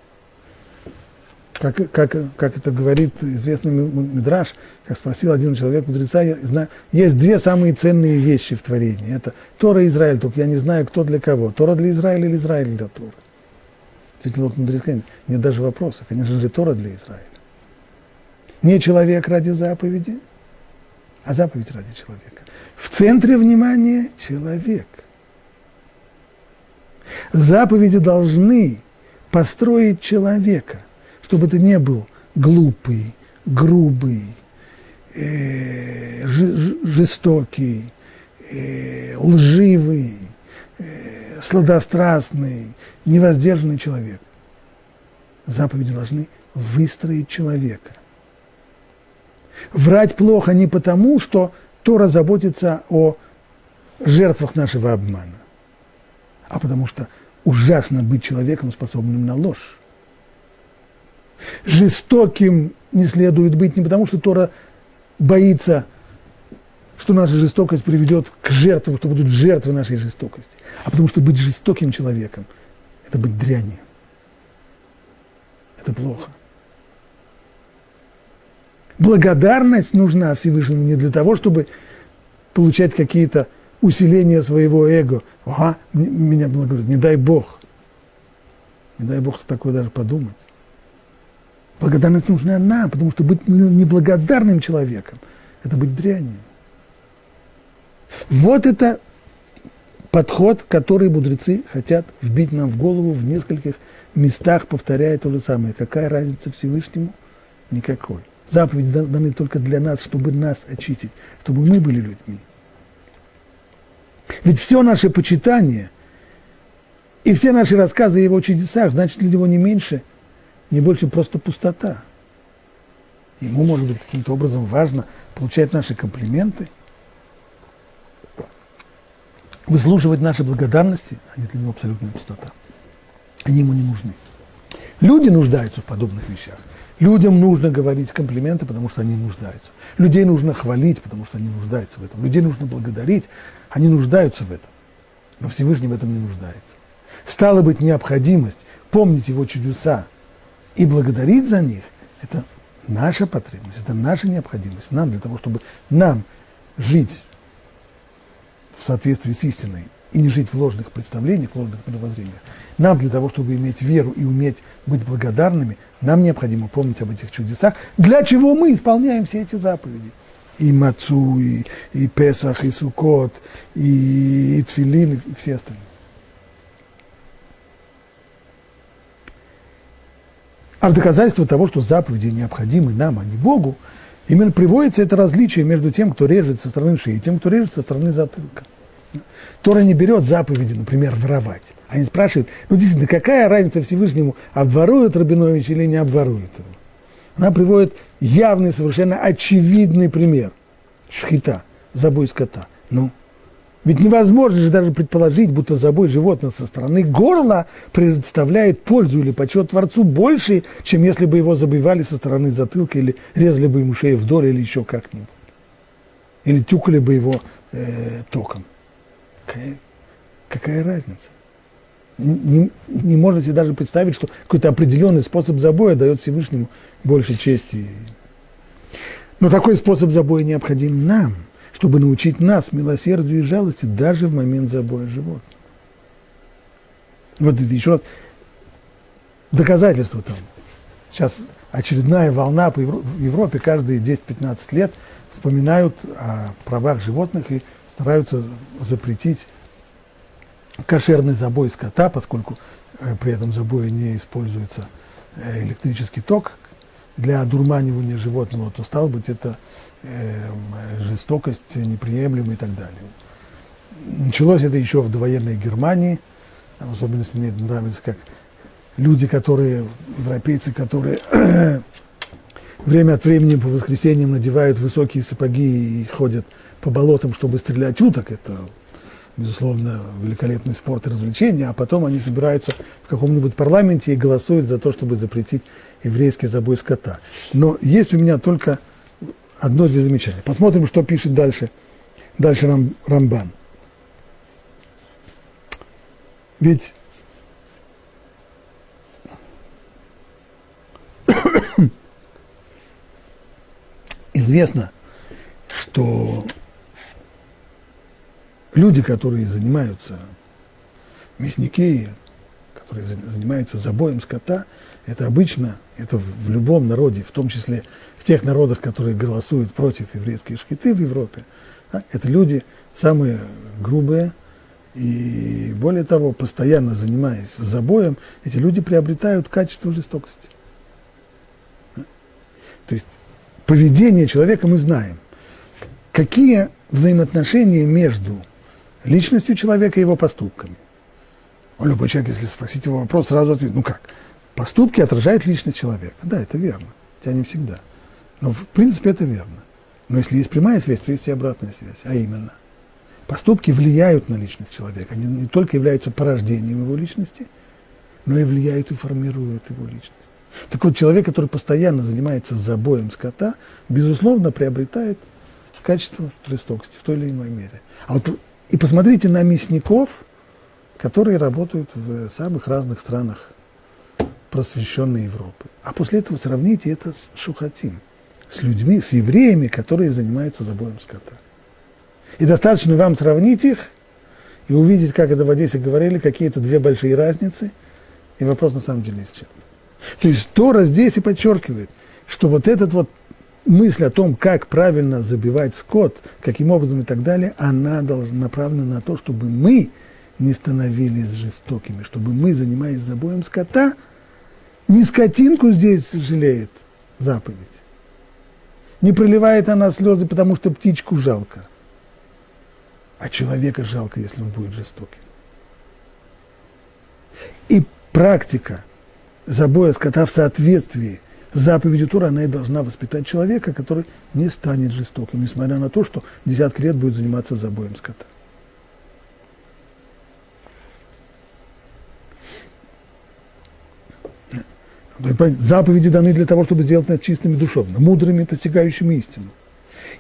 как, как, как это говорит известный Мидраш, как спросил один человек мудреца, я знаю, есть две самые ценные вещи в творении. Это Тора и Израиль, только я не знаю, кто для кого. Тора для Израиля или Израиль для Торы. Ответил вот мудрец, нет даже вопроса, конечно же, Тора для Израиля. Не человек ради заповеди, а заповедь ради человека. В центре внимания человек. Заповеди должны построить человека чтобы ты не был глупый, грубый, э, жестокий, э, лживый, э, сладострастный, невоздержанный человек. Заповеди должны выстроить человека. Врать плохо не потому, что Тора заботится о жертвах нашего обмана, а потому что ужасно быть человеком, способным на ложь. Жестоким не следует быть не потому, что Тора боится, что наша жестокость приведет к жертвам, что будут жертвы нашей жестокости, а потому что быть жестоким человеком – это быть дрянью. Это плохо. Благодарность нужна Всевышнему не для того, чтобы получать какие-то усиления своего эго. Ага, меня благодарят, не дай Бог. Не дай Бог такое даже подумать. Благодарность нужна нам, потому что быть неблагодарным человеком – это быть дрянью. Вот это подход, который мудрецы хотят вбить нам в голову в нескольких местах, повторяя то же самое. Какая разница Всевышнему? Никакой. Заповеди даны только для нас, чтобы нас очистить, чтобы мы были людьми. Ведь все наше почитание и все наши рассказы о его чудесах значит для него не меньше – не больше просто пустота. Ему, может быть, каким-то образом важно получать наши комплименты, выслушивать наши благодарности, они для него абсолютная пустота. Они ему не нужны. Люди нуждаются в подобных вещах. Людям нужно говорить комплименты, потому что они нуждаются. Людей нужно хвалить, потому что они нуждаются в этом. Людей нужно благодарить, они нуждаются в этом. Но Всевышний в этом не нуждается. Стало быть, необходимость помнить его чудеса и благодарить за них – это наша потребность, это наша необходимость. Нам для того, чтобы нам жить в соответствии с истиной и не жить в ложных представлениях, в ложных мировоззрениях. Нам для того, чтобы иметь веру и уметь быть благодарными, нам необходимо помнить об этих чудесах, для чего мы исполняем все эти заповеди. И Мацу, и, и Песах, и Сукот, и, и Тфилин, и все остальные. А в доказательство того, что заповеди необходимы нам, а не Богу, именно приводится это различие между тем, кто режет со стороны шеи, и тем, кто режет со стороны затылка. Тора не берет заповеди, например, воровать. Они спрашивают, ну действительно, какая разница Всевышнему, обворует Рабинович или не обворует его? Она приводит явный, совершенно очевидный пример. Шхита, забой скота. Ну, ведь невозможно же даже предположить, будто забой животного со стороны горла представляет пользу или почет Творцу больше, чем если бы его забивали со стороны затылка или резали бы ему шею вдоль или еще как-нибудь. Или тюкали бы его э, током. Какая, какая разница? Не, не можете даже представить, что какой-то определенный способ забоя дает Всевышнему больше чести. Но такой способ забоя необходим нам, чтобы научить нас милосердию и жалости даже в момент забоя животных. Вот это еще раз доказательство тому. Сейчас очередная волна по в Европе каждые 10-15 лет вспоминают о правах животных и стараются запретить кошерный забой скота, поскольку э, при этом забое не используется э, электрический ток для одурманивания животного, то стало быть это э, жестокость неприемлемая и так далее. Началось это еще в довоенной Германии, в особенности мне нравится, как люди, которые, европейцы, которые *clears throat* время от времени по воскресеньям надевают высокие сапоги и ходят по болотам, чтобы стрелять уток, это безусловно, великолепный спорт и развлечения, а потом они собираются в каком-нибудь парламенте и голосуют за то, чтобы запретить еврейский забой скота. Но есть у меня только одно здесь замечание. Посмотрим, что пишет дальше, дальше Рам, Рамбан. Ведь *coughs* известно, что люди, которые занимаются, мясники, которые занимаются забоем скота, это обычно, это в любом народе, в том числе в тех народах, которые голосуют против еврейских шкиты в Европе, да, это люди самые грубые, и более того, постоянно занимаясь забоем, эти люди приобретают качество жестокости. То есть поведение человека мы знаем. Какие взаимоотношения между личностью человека и его поступками. Любой человек, если спросить его вопрос, сразу ответит, ну как, поступки отражают личность человека. Да, это верно, хотя не всегда. Но в принципе это верно. Но если есть прямая связь, то есть и обратная связь, а именно. Поступки влияют на личность человека. Они не только являются порождением его личности, но и влияют и формируют его личность. Так вот, человек, который постоянно занимается забоем скота, безусловно, приобретает качество жестокости в той или иной мере. А вот и посмотрите на мясников, которые работают в самых разных странах просвещенной Европы. А после этого сравните это с Шухатим, с людьми, с евреями, которые занимаются забоем скота. И достаточно вам сравнить их и увидеть, как это в Одессе говорили, какие-то две большие разницы, и вопрос на самом деле исчерпан. То есть Тора здесь и подчеркивает, что вот этот вот мысль о том, как правильно забивать скот, каким образом и так далее, она должна направлена на то, чтобы мы не становились жестокими, чтобы мы, занимаясь забоем скота, не скотинку здесь жалеет заповедь, не проливает она слезы, потому что птичку жалко, а человека жалко, если он будет жестоким. И практика забоя скота в соответствии заповедью Тура, она и должна воспитать человека, который не станет жестоким, несмотря на то, что десятки лет будет заниматься забоем скота. Заповеди даны для того, чтобы сделать нас чистыми душевно, мудрыми, постигающими истину.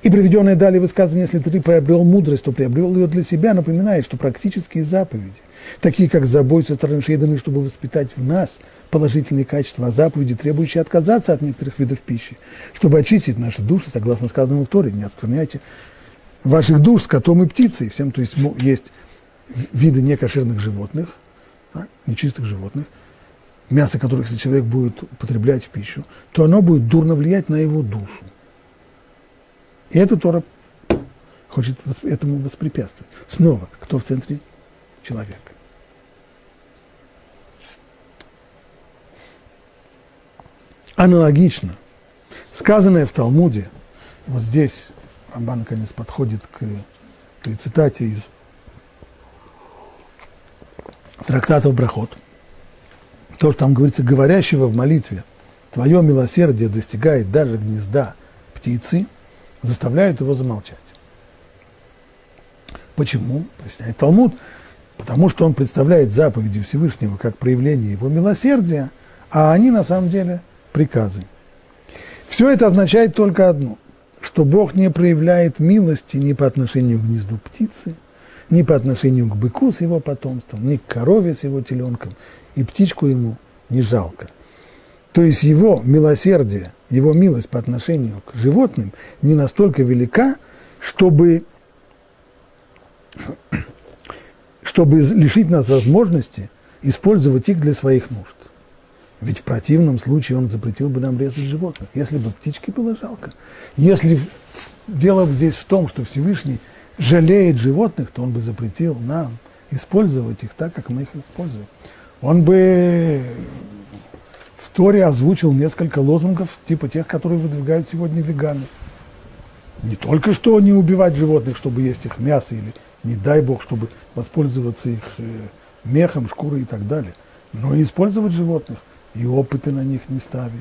И приведенное далее высказывание, если ты приобрел мудрость, то приобрел ее для себя, напоминает, что практические заповеди, такие как заботиться траншеи, даны, чтобы воспитать в нас положительные качества, а заповеди, требующие отказаться от некоторых видов пищи, чтобы очистить наши души, согласно сказанному в Торе, не оскверняйте ваших душ с котом и птицей, всем, то есть есть виды некошерных животных, да, нечистых животных, мясо которых, если человек будет употреблять в пищу, то оно будет дурно влиять на его душу. И это Тора хочет этому воспрепятствовать. Снова, кто в центре? Человек. Аналогично, сказанное в Талмуде, вот здесь Рамбан, наконец, подходит к, к цитате из трактатов Брахот. То, что там говорится, говорящего в молитве, твое милосердие достигает даже гнезда птицы – заставляют его замолчать. Почему? Поясняет Талмуд. Потому что он представляет заповеди Всевышнего как проявление его милосердия, а они на самом деле приказы. Все это означает только одно, что Бог не проявляет милости ни по отношению к гнезду птицы, ни по отношению к быку с его потомством, ни к корове с его теленком, и птичку ему не жалко. То есть его милосердие его милость по отношению к животным не настолько велика, чтобы, чтобы лишить нас возможности использовать их для своих нужд. Ведь в противном случае он запретил бы нам резать животных, если бы птички было жалко. Если дело здесь в том, что Всевышний жалеет животных, то он бы запретил нам использовать их так, как мы их используем. Он бы Торе озвучил несколько лозунгов, типа тех, которые выдвигают сегодня веганы. Не только что не убивать животных, чтобы есть их мясо, или не дай бог, чтобы воспользоваться их э, мехом, шкурой и так далее, но и использовать животных, и опыты на них не ставить,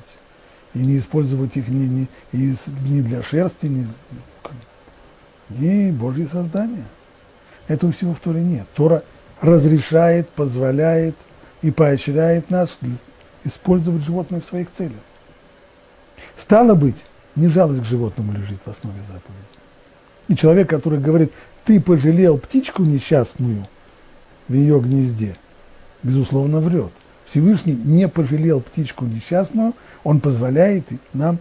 и не использовать их ни, ни, ни для шерсти, ни, ни Божье создание. Этого всего в Торе нет. Тора разрешает, позволяет и поощряет нас использовать животное в своих целях. Стало быть, не жалость к животному лежит в основе заповеди. И человек, который говорит, ты пожалел птичку несчастную в ее гнезде, безусловно, врет. Всевышний не пожалел птичку несчастную, он позволяет нам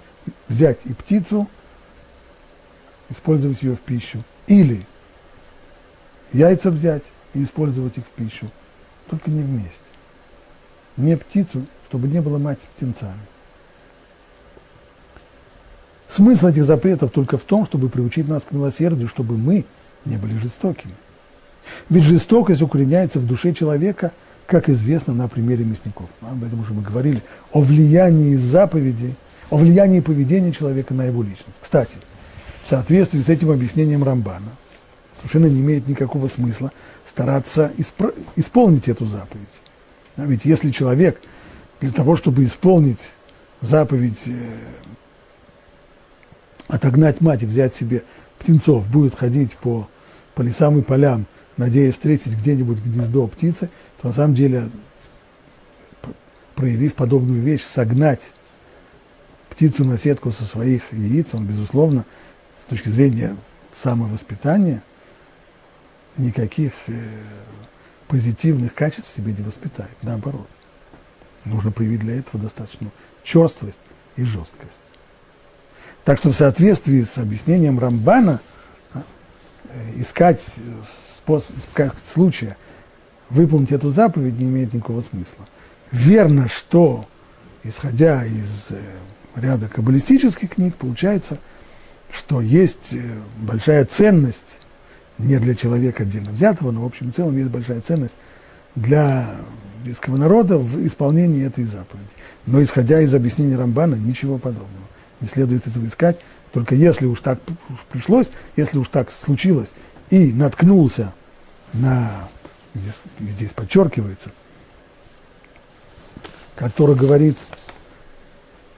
взять и птицу, использовать ее в пищу. Или яйца взять и использовать их в пищу, только не вместе. Не птицу чтобы не было мать с птенцами. Смысл этих запретов только в том, чтобы приучить нас к милосердию, чтобы мы не были жестокими. Ведь жестокость укореняется в душе человека, как известно на примере мясников. Об этом уже мы говорили. О влиянии заповедей, о влиянии поведения человека на его личность. Кстати, в соответствии с этим объяснением Рамбана, совершенно не имеет никакого смысла стараться исп- исполнить эту заповедь. А ведь если человек – для того, чтобы исполнить заповедь э, отогнать мать и взять себе птенцов, будет ходить по, по лесам и полям, надеясь встретить где-нибудь гнездо птицы, то на самом деле, проявив подобную вещь, согнать птицу на сетку со своих яиц, он, безусловно, с точки зрения самовоспитания, никаких э, позитивных качеств в себе не воспитает, наоборот. Нужно проявить для этого достаточно черствость и жесткость. Так что в соответствии с объяснением Рамбана э, искать, способ, искать случая выполнить эту заповедь не имеет никакого смысла. Верно, что, исходя из э, ряда каббалистических книг, получается, что есть э, большая ценность не для человека отдельно взятого, но в общем и целом есть большая ценность для еврейского народа в исполнении этой заповеди. Но исходя из объяснения Рамбана, ничего подобного. Не следует этого искать, только если уж так пришлось, если уж так случилось, и наткнулся на, здесь, здесь подчеркивается, который говорит,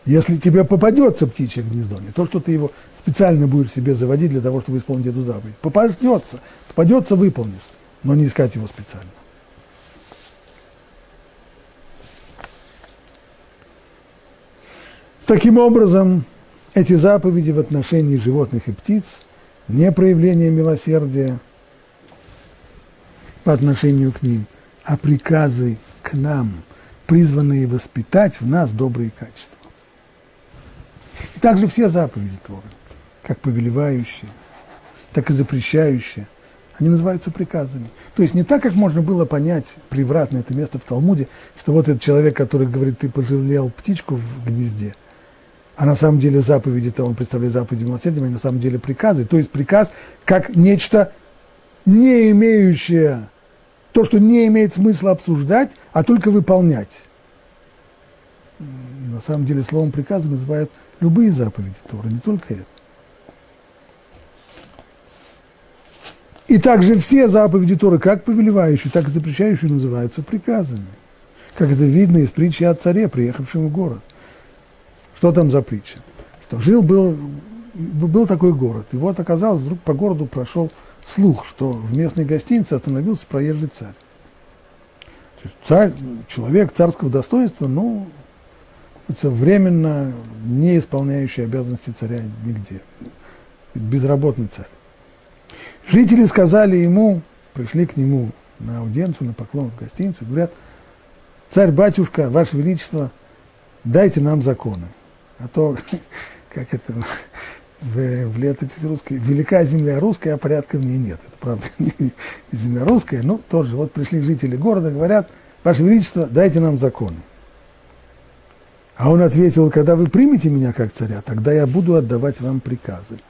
если тебе попадется птичье гнездо, не то, что ты его специально будешь себе заводить для того, чтобы исполнить эту заповедь, попадется, попадется, выполнишь, но не искать его специально. Таким образом, эти заповеди в отношении животных и птиц не проявление милосердия по отношению к ним, а приказы к нам, призванные воспитать в нас добрые качества. И также все заповеди Торы, как повелевающие, так и запрещающие, они называются приказами. То есть не так, как можно было понять превратно это место в Талмуде, что вот этот человек, который говорит, ты пожалел птичку в гнезде, а на самом деле заповеди-то он представляет заповеди милосердия, а на самом деле приказы. То есть приказ как нечто не имеющее, то, что не имеет смысла обсуждать, а только выполнять. На самом деле словом приказы называют любые заповеди Торы, не только это. И также все заповеди Торы, как повелевающие, так и запрещающие, называются приказами. Как это видно из притчи о царе, приехавшем в город. Что там за притча? Что жил был, был такой город, и вот оказалось, вдруг по городу прошел слух, что в местной гостинице остановился проезжий царь. Царь, человек царского достоинства, ну, это временно не исполняющий обязанности царя нигде. Безработный царь. Жители сказали ему, пришли к нему на аудиенцию, на поклон в гостиницу, говорят, царь-батюшка, ваше величество, дайте нам законы. А то, *laughs* как это в, в летописи русской, велика земля русская, а порядка в ней нет. Это правда *laughs* не земля русская, но тоже вот пришли жители города, говорят, ваше величество, дайте нам законы. А он ответил, когда вы примете меня как царя, тогда я буду отдавать вам приказы.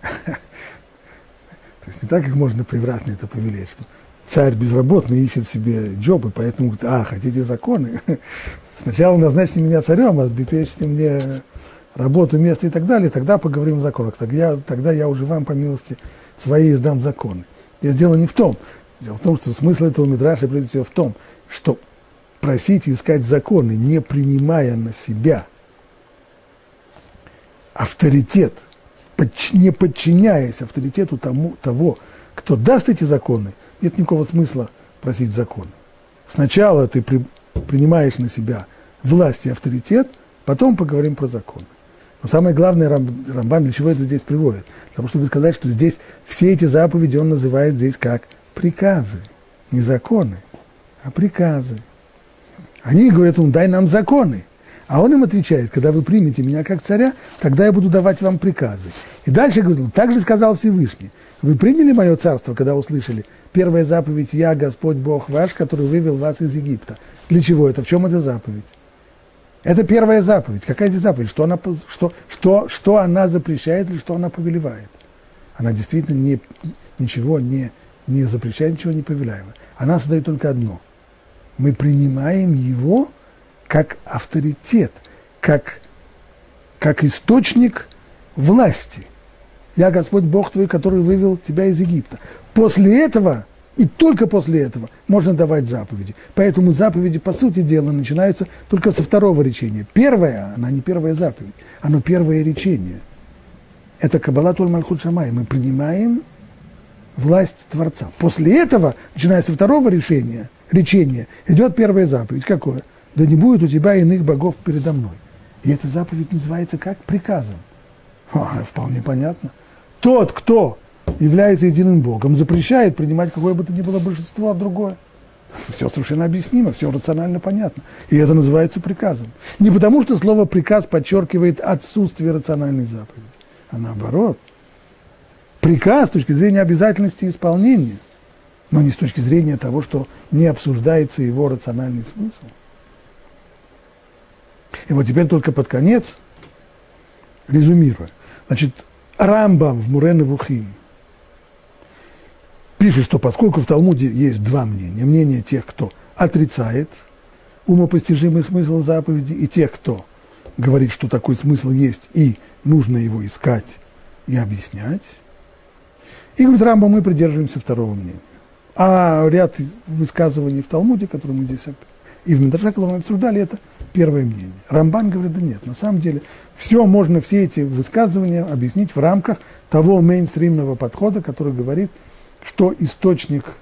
*laughs* То есть не так, как можно превратно это повелеть, что царь безработный ищет себе джобы, поэтому говорит, а, хотите законы? *laughs* Сначала назначьте меня царем, а обеспечьте мне работу, место и так далее, тогда поговорим о законах. Тогда, тогда я уже вам, по милости своей, издам законы. Здесь дело не в том. Дело в том, что смысл этого мидраша, прежде всего, в том, что просить и искать законы, не принимая на себя авторитет – не подчиняясь авторитету тому, того, кто даст эти законы, нет никакого смысла просить законы. Сначала ты при, принимаешь на себя власть и авторитет, потом поговорим про законы. Но самое главное, Рамбан для чего это здесь приводит? Для того, чтобы сказать, что здесь все эти заповеди он называет здесь как приказы. Не законы, а приказы. Они говорят ему, дай нам законы. А он им отвечает, когда вы примете меня как царя, тогда я буду давать вам приказы. И дальше говорил, так же сказал Всевышний, вы приняли мое царство, когда услышали первая заповедь «Я, Господь Бог ваш, который вывел вас из Египта». Для чего это? В чем эта заповедь? Это первая заповедь. Какая это заповедь? Что она, что, что, что она запрещает или что она повелевает? Она действительно не, ничего не, не запрещает, ничего не повелевает. Она создает только одно. Мы принимаем его как авторитет, как, как источник власти. Я Господь Бог твой, который вывел тебя из Египта. После этого, и только после этого, можно давать заповеди. Поэтому заповеди, по сути дела, начинаются только со второго речения. Первое, она не первая заповедь, оно первое речение. Это Каббала Толь Мальхут Шамай. Мы принимаем власть Творца. После этого, начиная со второго решения, речения, идет первая заповедь. Какое? да не будет у тебя иных богов передо мной. И эта заповедь называется как приказом. А, вполне понятно. Тот, кто является единым Богом, запрещает принимать какое бы то ни было большинство, а другое. Все совершенно объяснимо, все рационально понятно. И это называется приказом. Не потому, что слово «приказ» подчеркивает отсутствие рациональной заповеди, а наоборот. Приказ с точки зрения обязательности исполнения, но не с точки зрения того, что не обсуждается его рациональный смысл. И вот теперь только под конец, резюмируя. Значит, Рамбам в Мурен Вухим пишет, что поскольку в Талмуде есть два мнения, мнение тех, кто отрицает умопостижимый смысл заповеди, и тех, кто говорит, что такой смысл есть, и нужно его искать и объяснять. И говорит Рамбам, мы придерживаемся второго мнения. А ряд высказываний в Талмуде, которые мы здесь и в Мидраше, которые мы обсуждали, это первое мнение. Рамбан говорит, да нет, на самом деле все можно, все эти высказывания объяснить в рамках того мейнстримного подхода, который говорит, что источник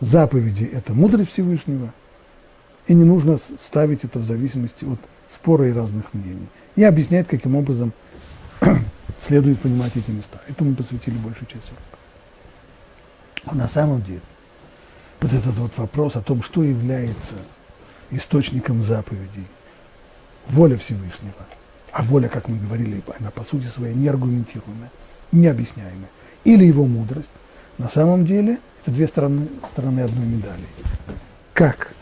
заповеди – это мудрость Всевышнего, И не нужно ставить это в зависимости от спора и разных мнений. И объяснять, каким образом *clears throat* следует понимать эти места. Этому мы посвятили большую часть урока. А на самом деле, вот этот вот вопрос о том, что является источником заповедей, воля Всевышнего, а воля, как мы говорили, она по сути своей неаргументируемая, необъясняемая, или его мудрость, на самом деле это две стороны, стороны одной медали. Как?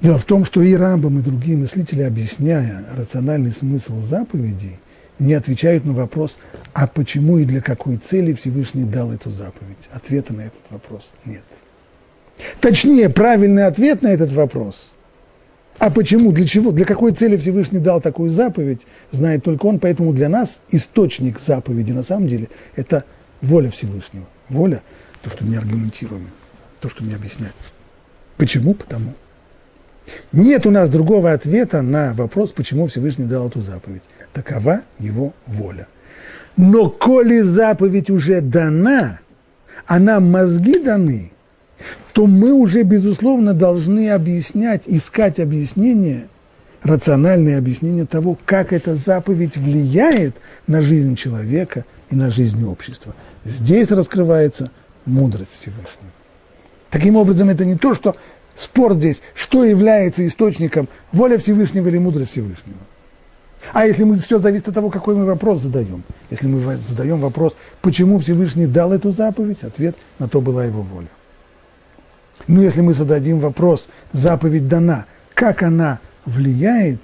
Дело в том, что и Рамбам, и другие мыслители, объясняя рациональный смысл заповедей, не отвечают на вопрос, а почему и для какой цели Всевышний дал эту заповедь. Ответа на этот вопрос нет. Точнее, правильный ответ на этот вопрос. А почему, для чего, для какой цели Всевышний дал такую заповедь, знает только он, поэтому для нас источник заповеди на самом деле – это воля Всевышнего. Воля – то, что не аргументируемо, то, что не объясняется. Почему? Потому. Нет у нас другого ответа на вопрос, почему Всевышний дал эту заповедь. Такова его воля. Но коли заповедь уже дана, а нам мозги даны, то мы уже, безусловно, должны объяснять, искать объяснение, рациональное объяснение того, как эта заповедь влияет на жизнь человека и на жизнь общества. Здесь раскрывается мудрость Всевышнего. Таким образом, это не то, что спор здесь, что является источником воля Всевышнего или мудрость Всевышнего. А если мы все зависит от того, какой мы вопрос задаем. Если мы задаем вопрос, почему Всевышний дал эту заповедь, ответ на то была его воля. Но если мы зададим вопрос, заповедь дана, как она влияет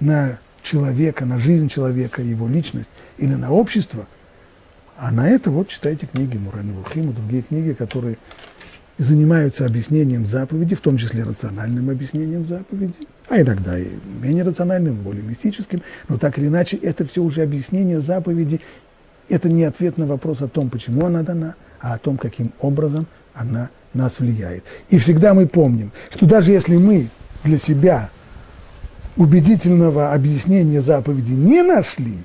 на человека, на жизнь человека, его личность или на общество, а на это вот читайте книги Мурен Вухим другие книги, которые занимаются объяснением заповеди, в том числе рациональным объяснением заповеди, а иногда и менее рациональным, более мистическим, но так или иначе это все уже объяснение заповеди, это не ответ на вопрос о том, почему она дана, а о том, каким образом она нас влияет. И всегда мы помним, что даже если мы для себя убедительного объяснения заповеди не нашли,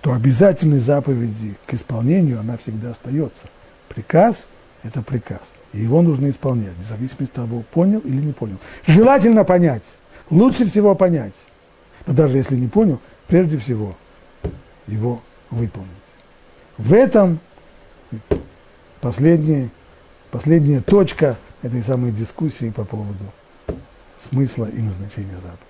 то обязательной заповеди к исполнению она всегда остается. Приказ – это приказ. И его нужно исполнять, в зависимости от того, понял или не понял. Желательно понять, лучше всего понять. Но даже если не понял, прежде всего его выполнить. В этом последняя, последняя точка этой самой дискуссии по поводу смысла и назначения заповеди.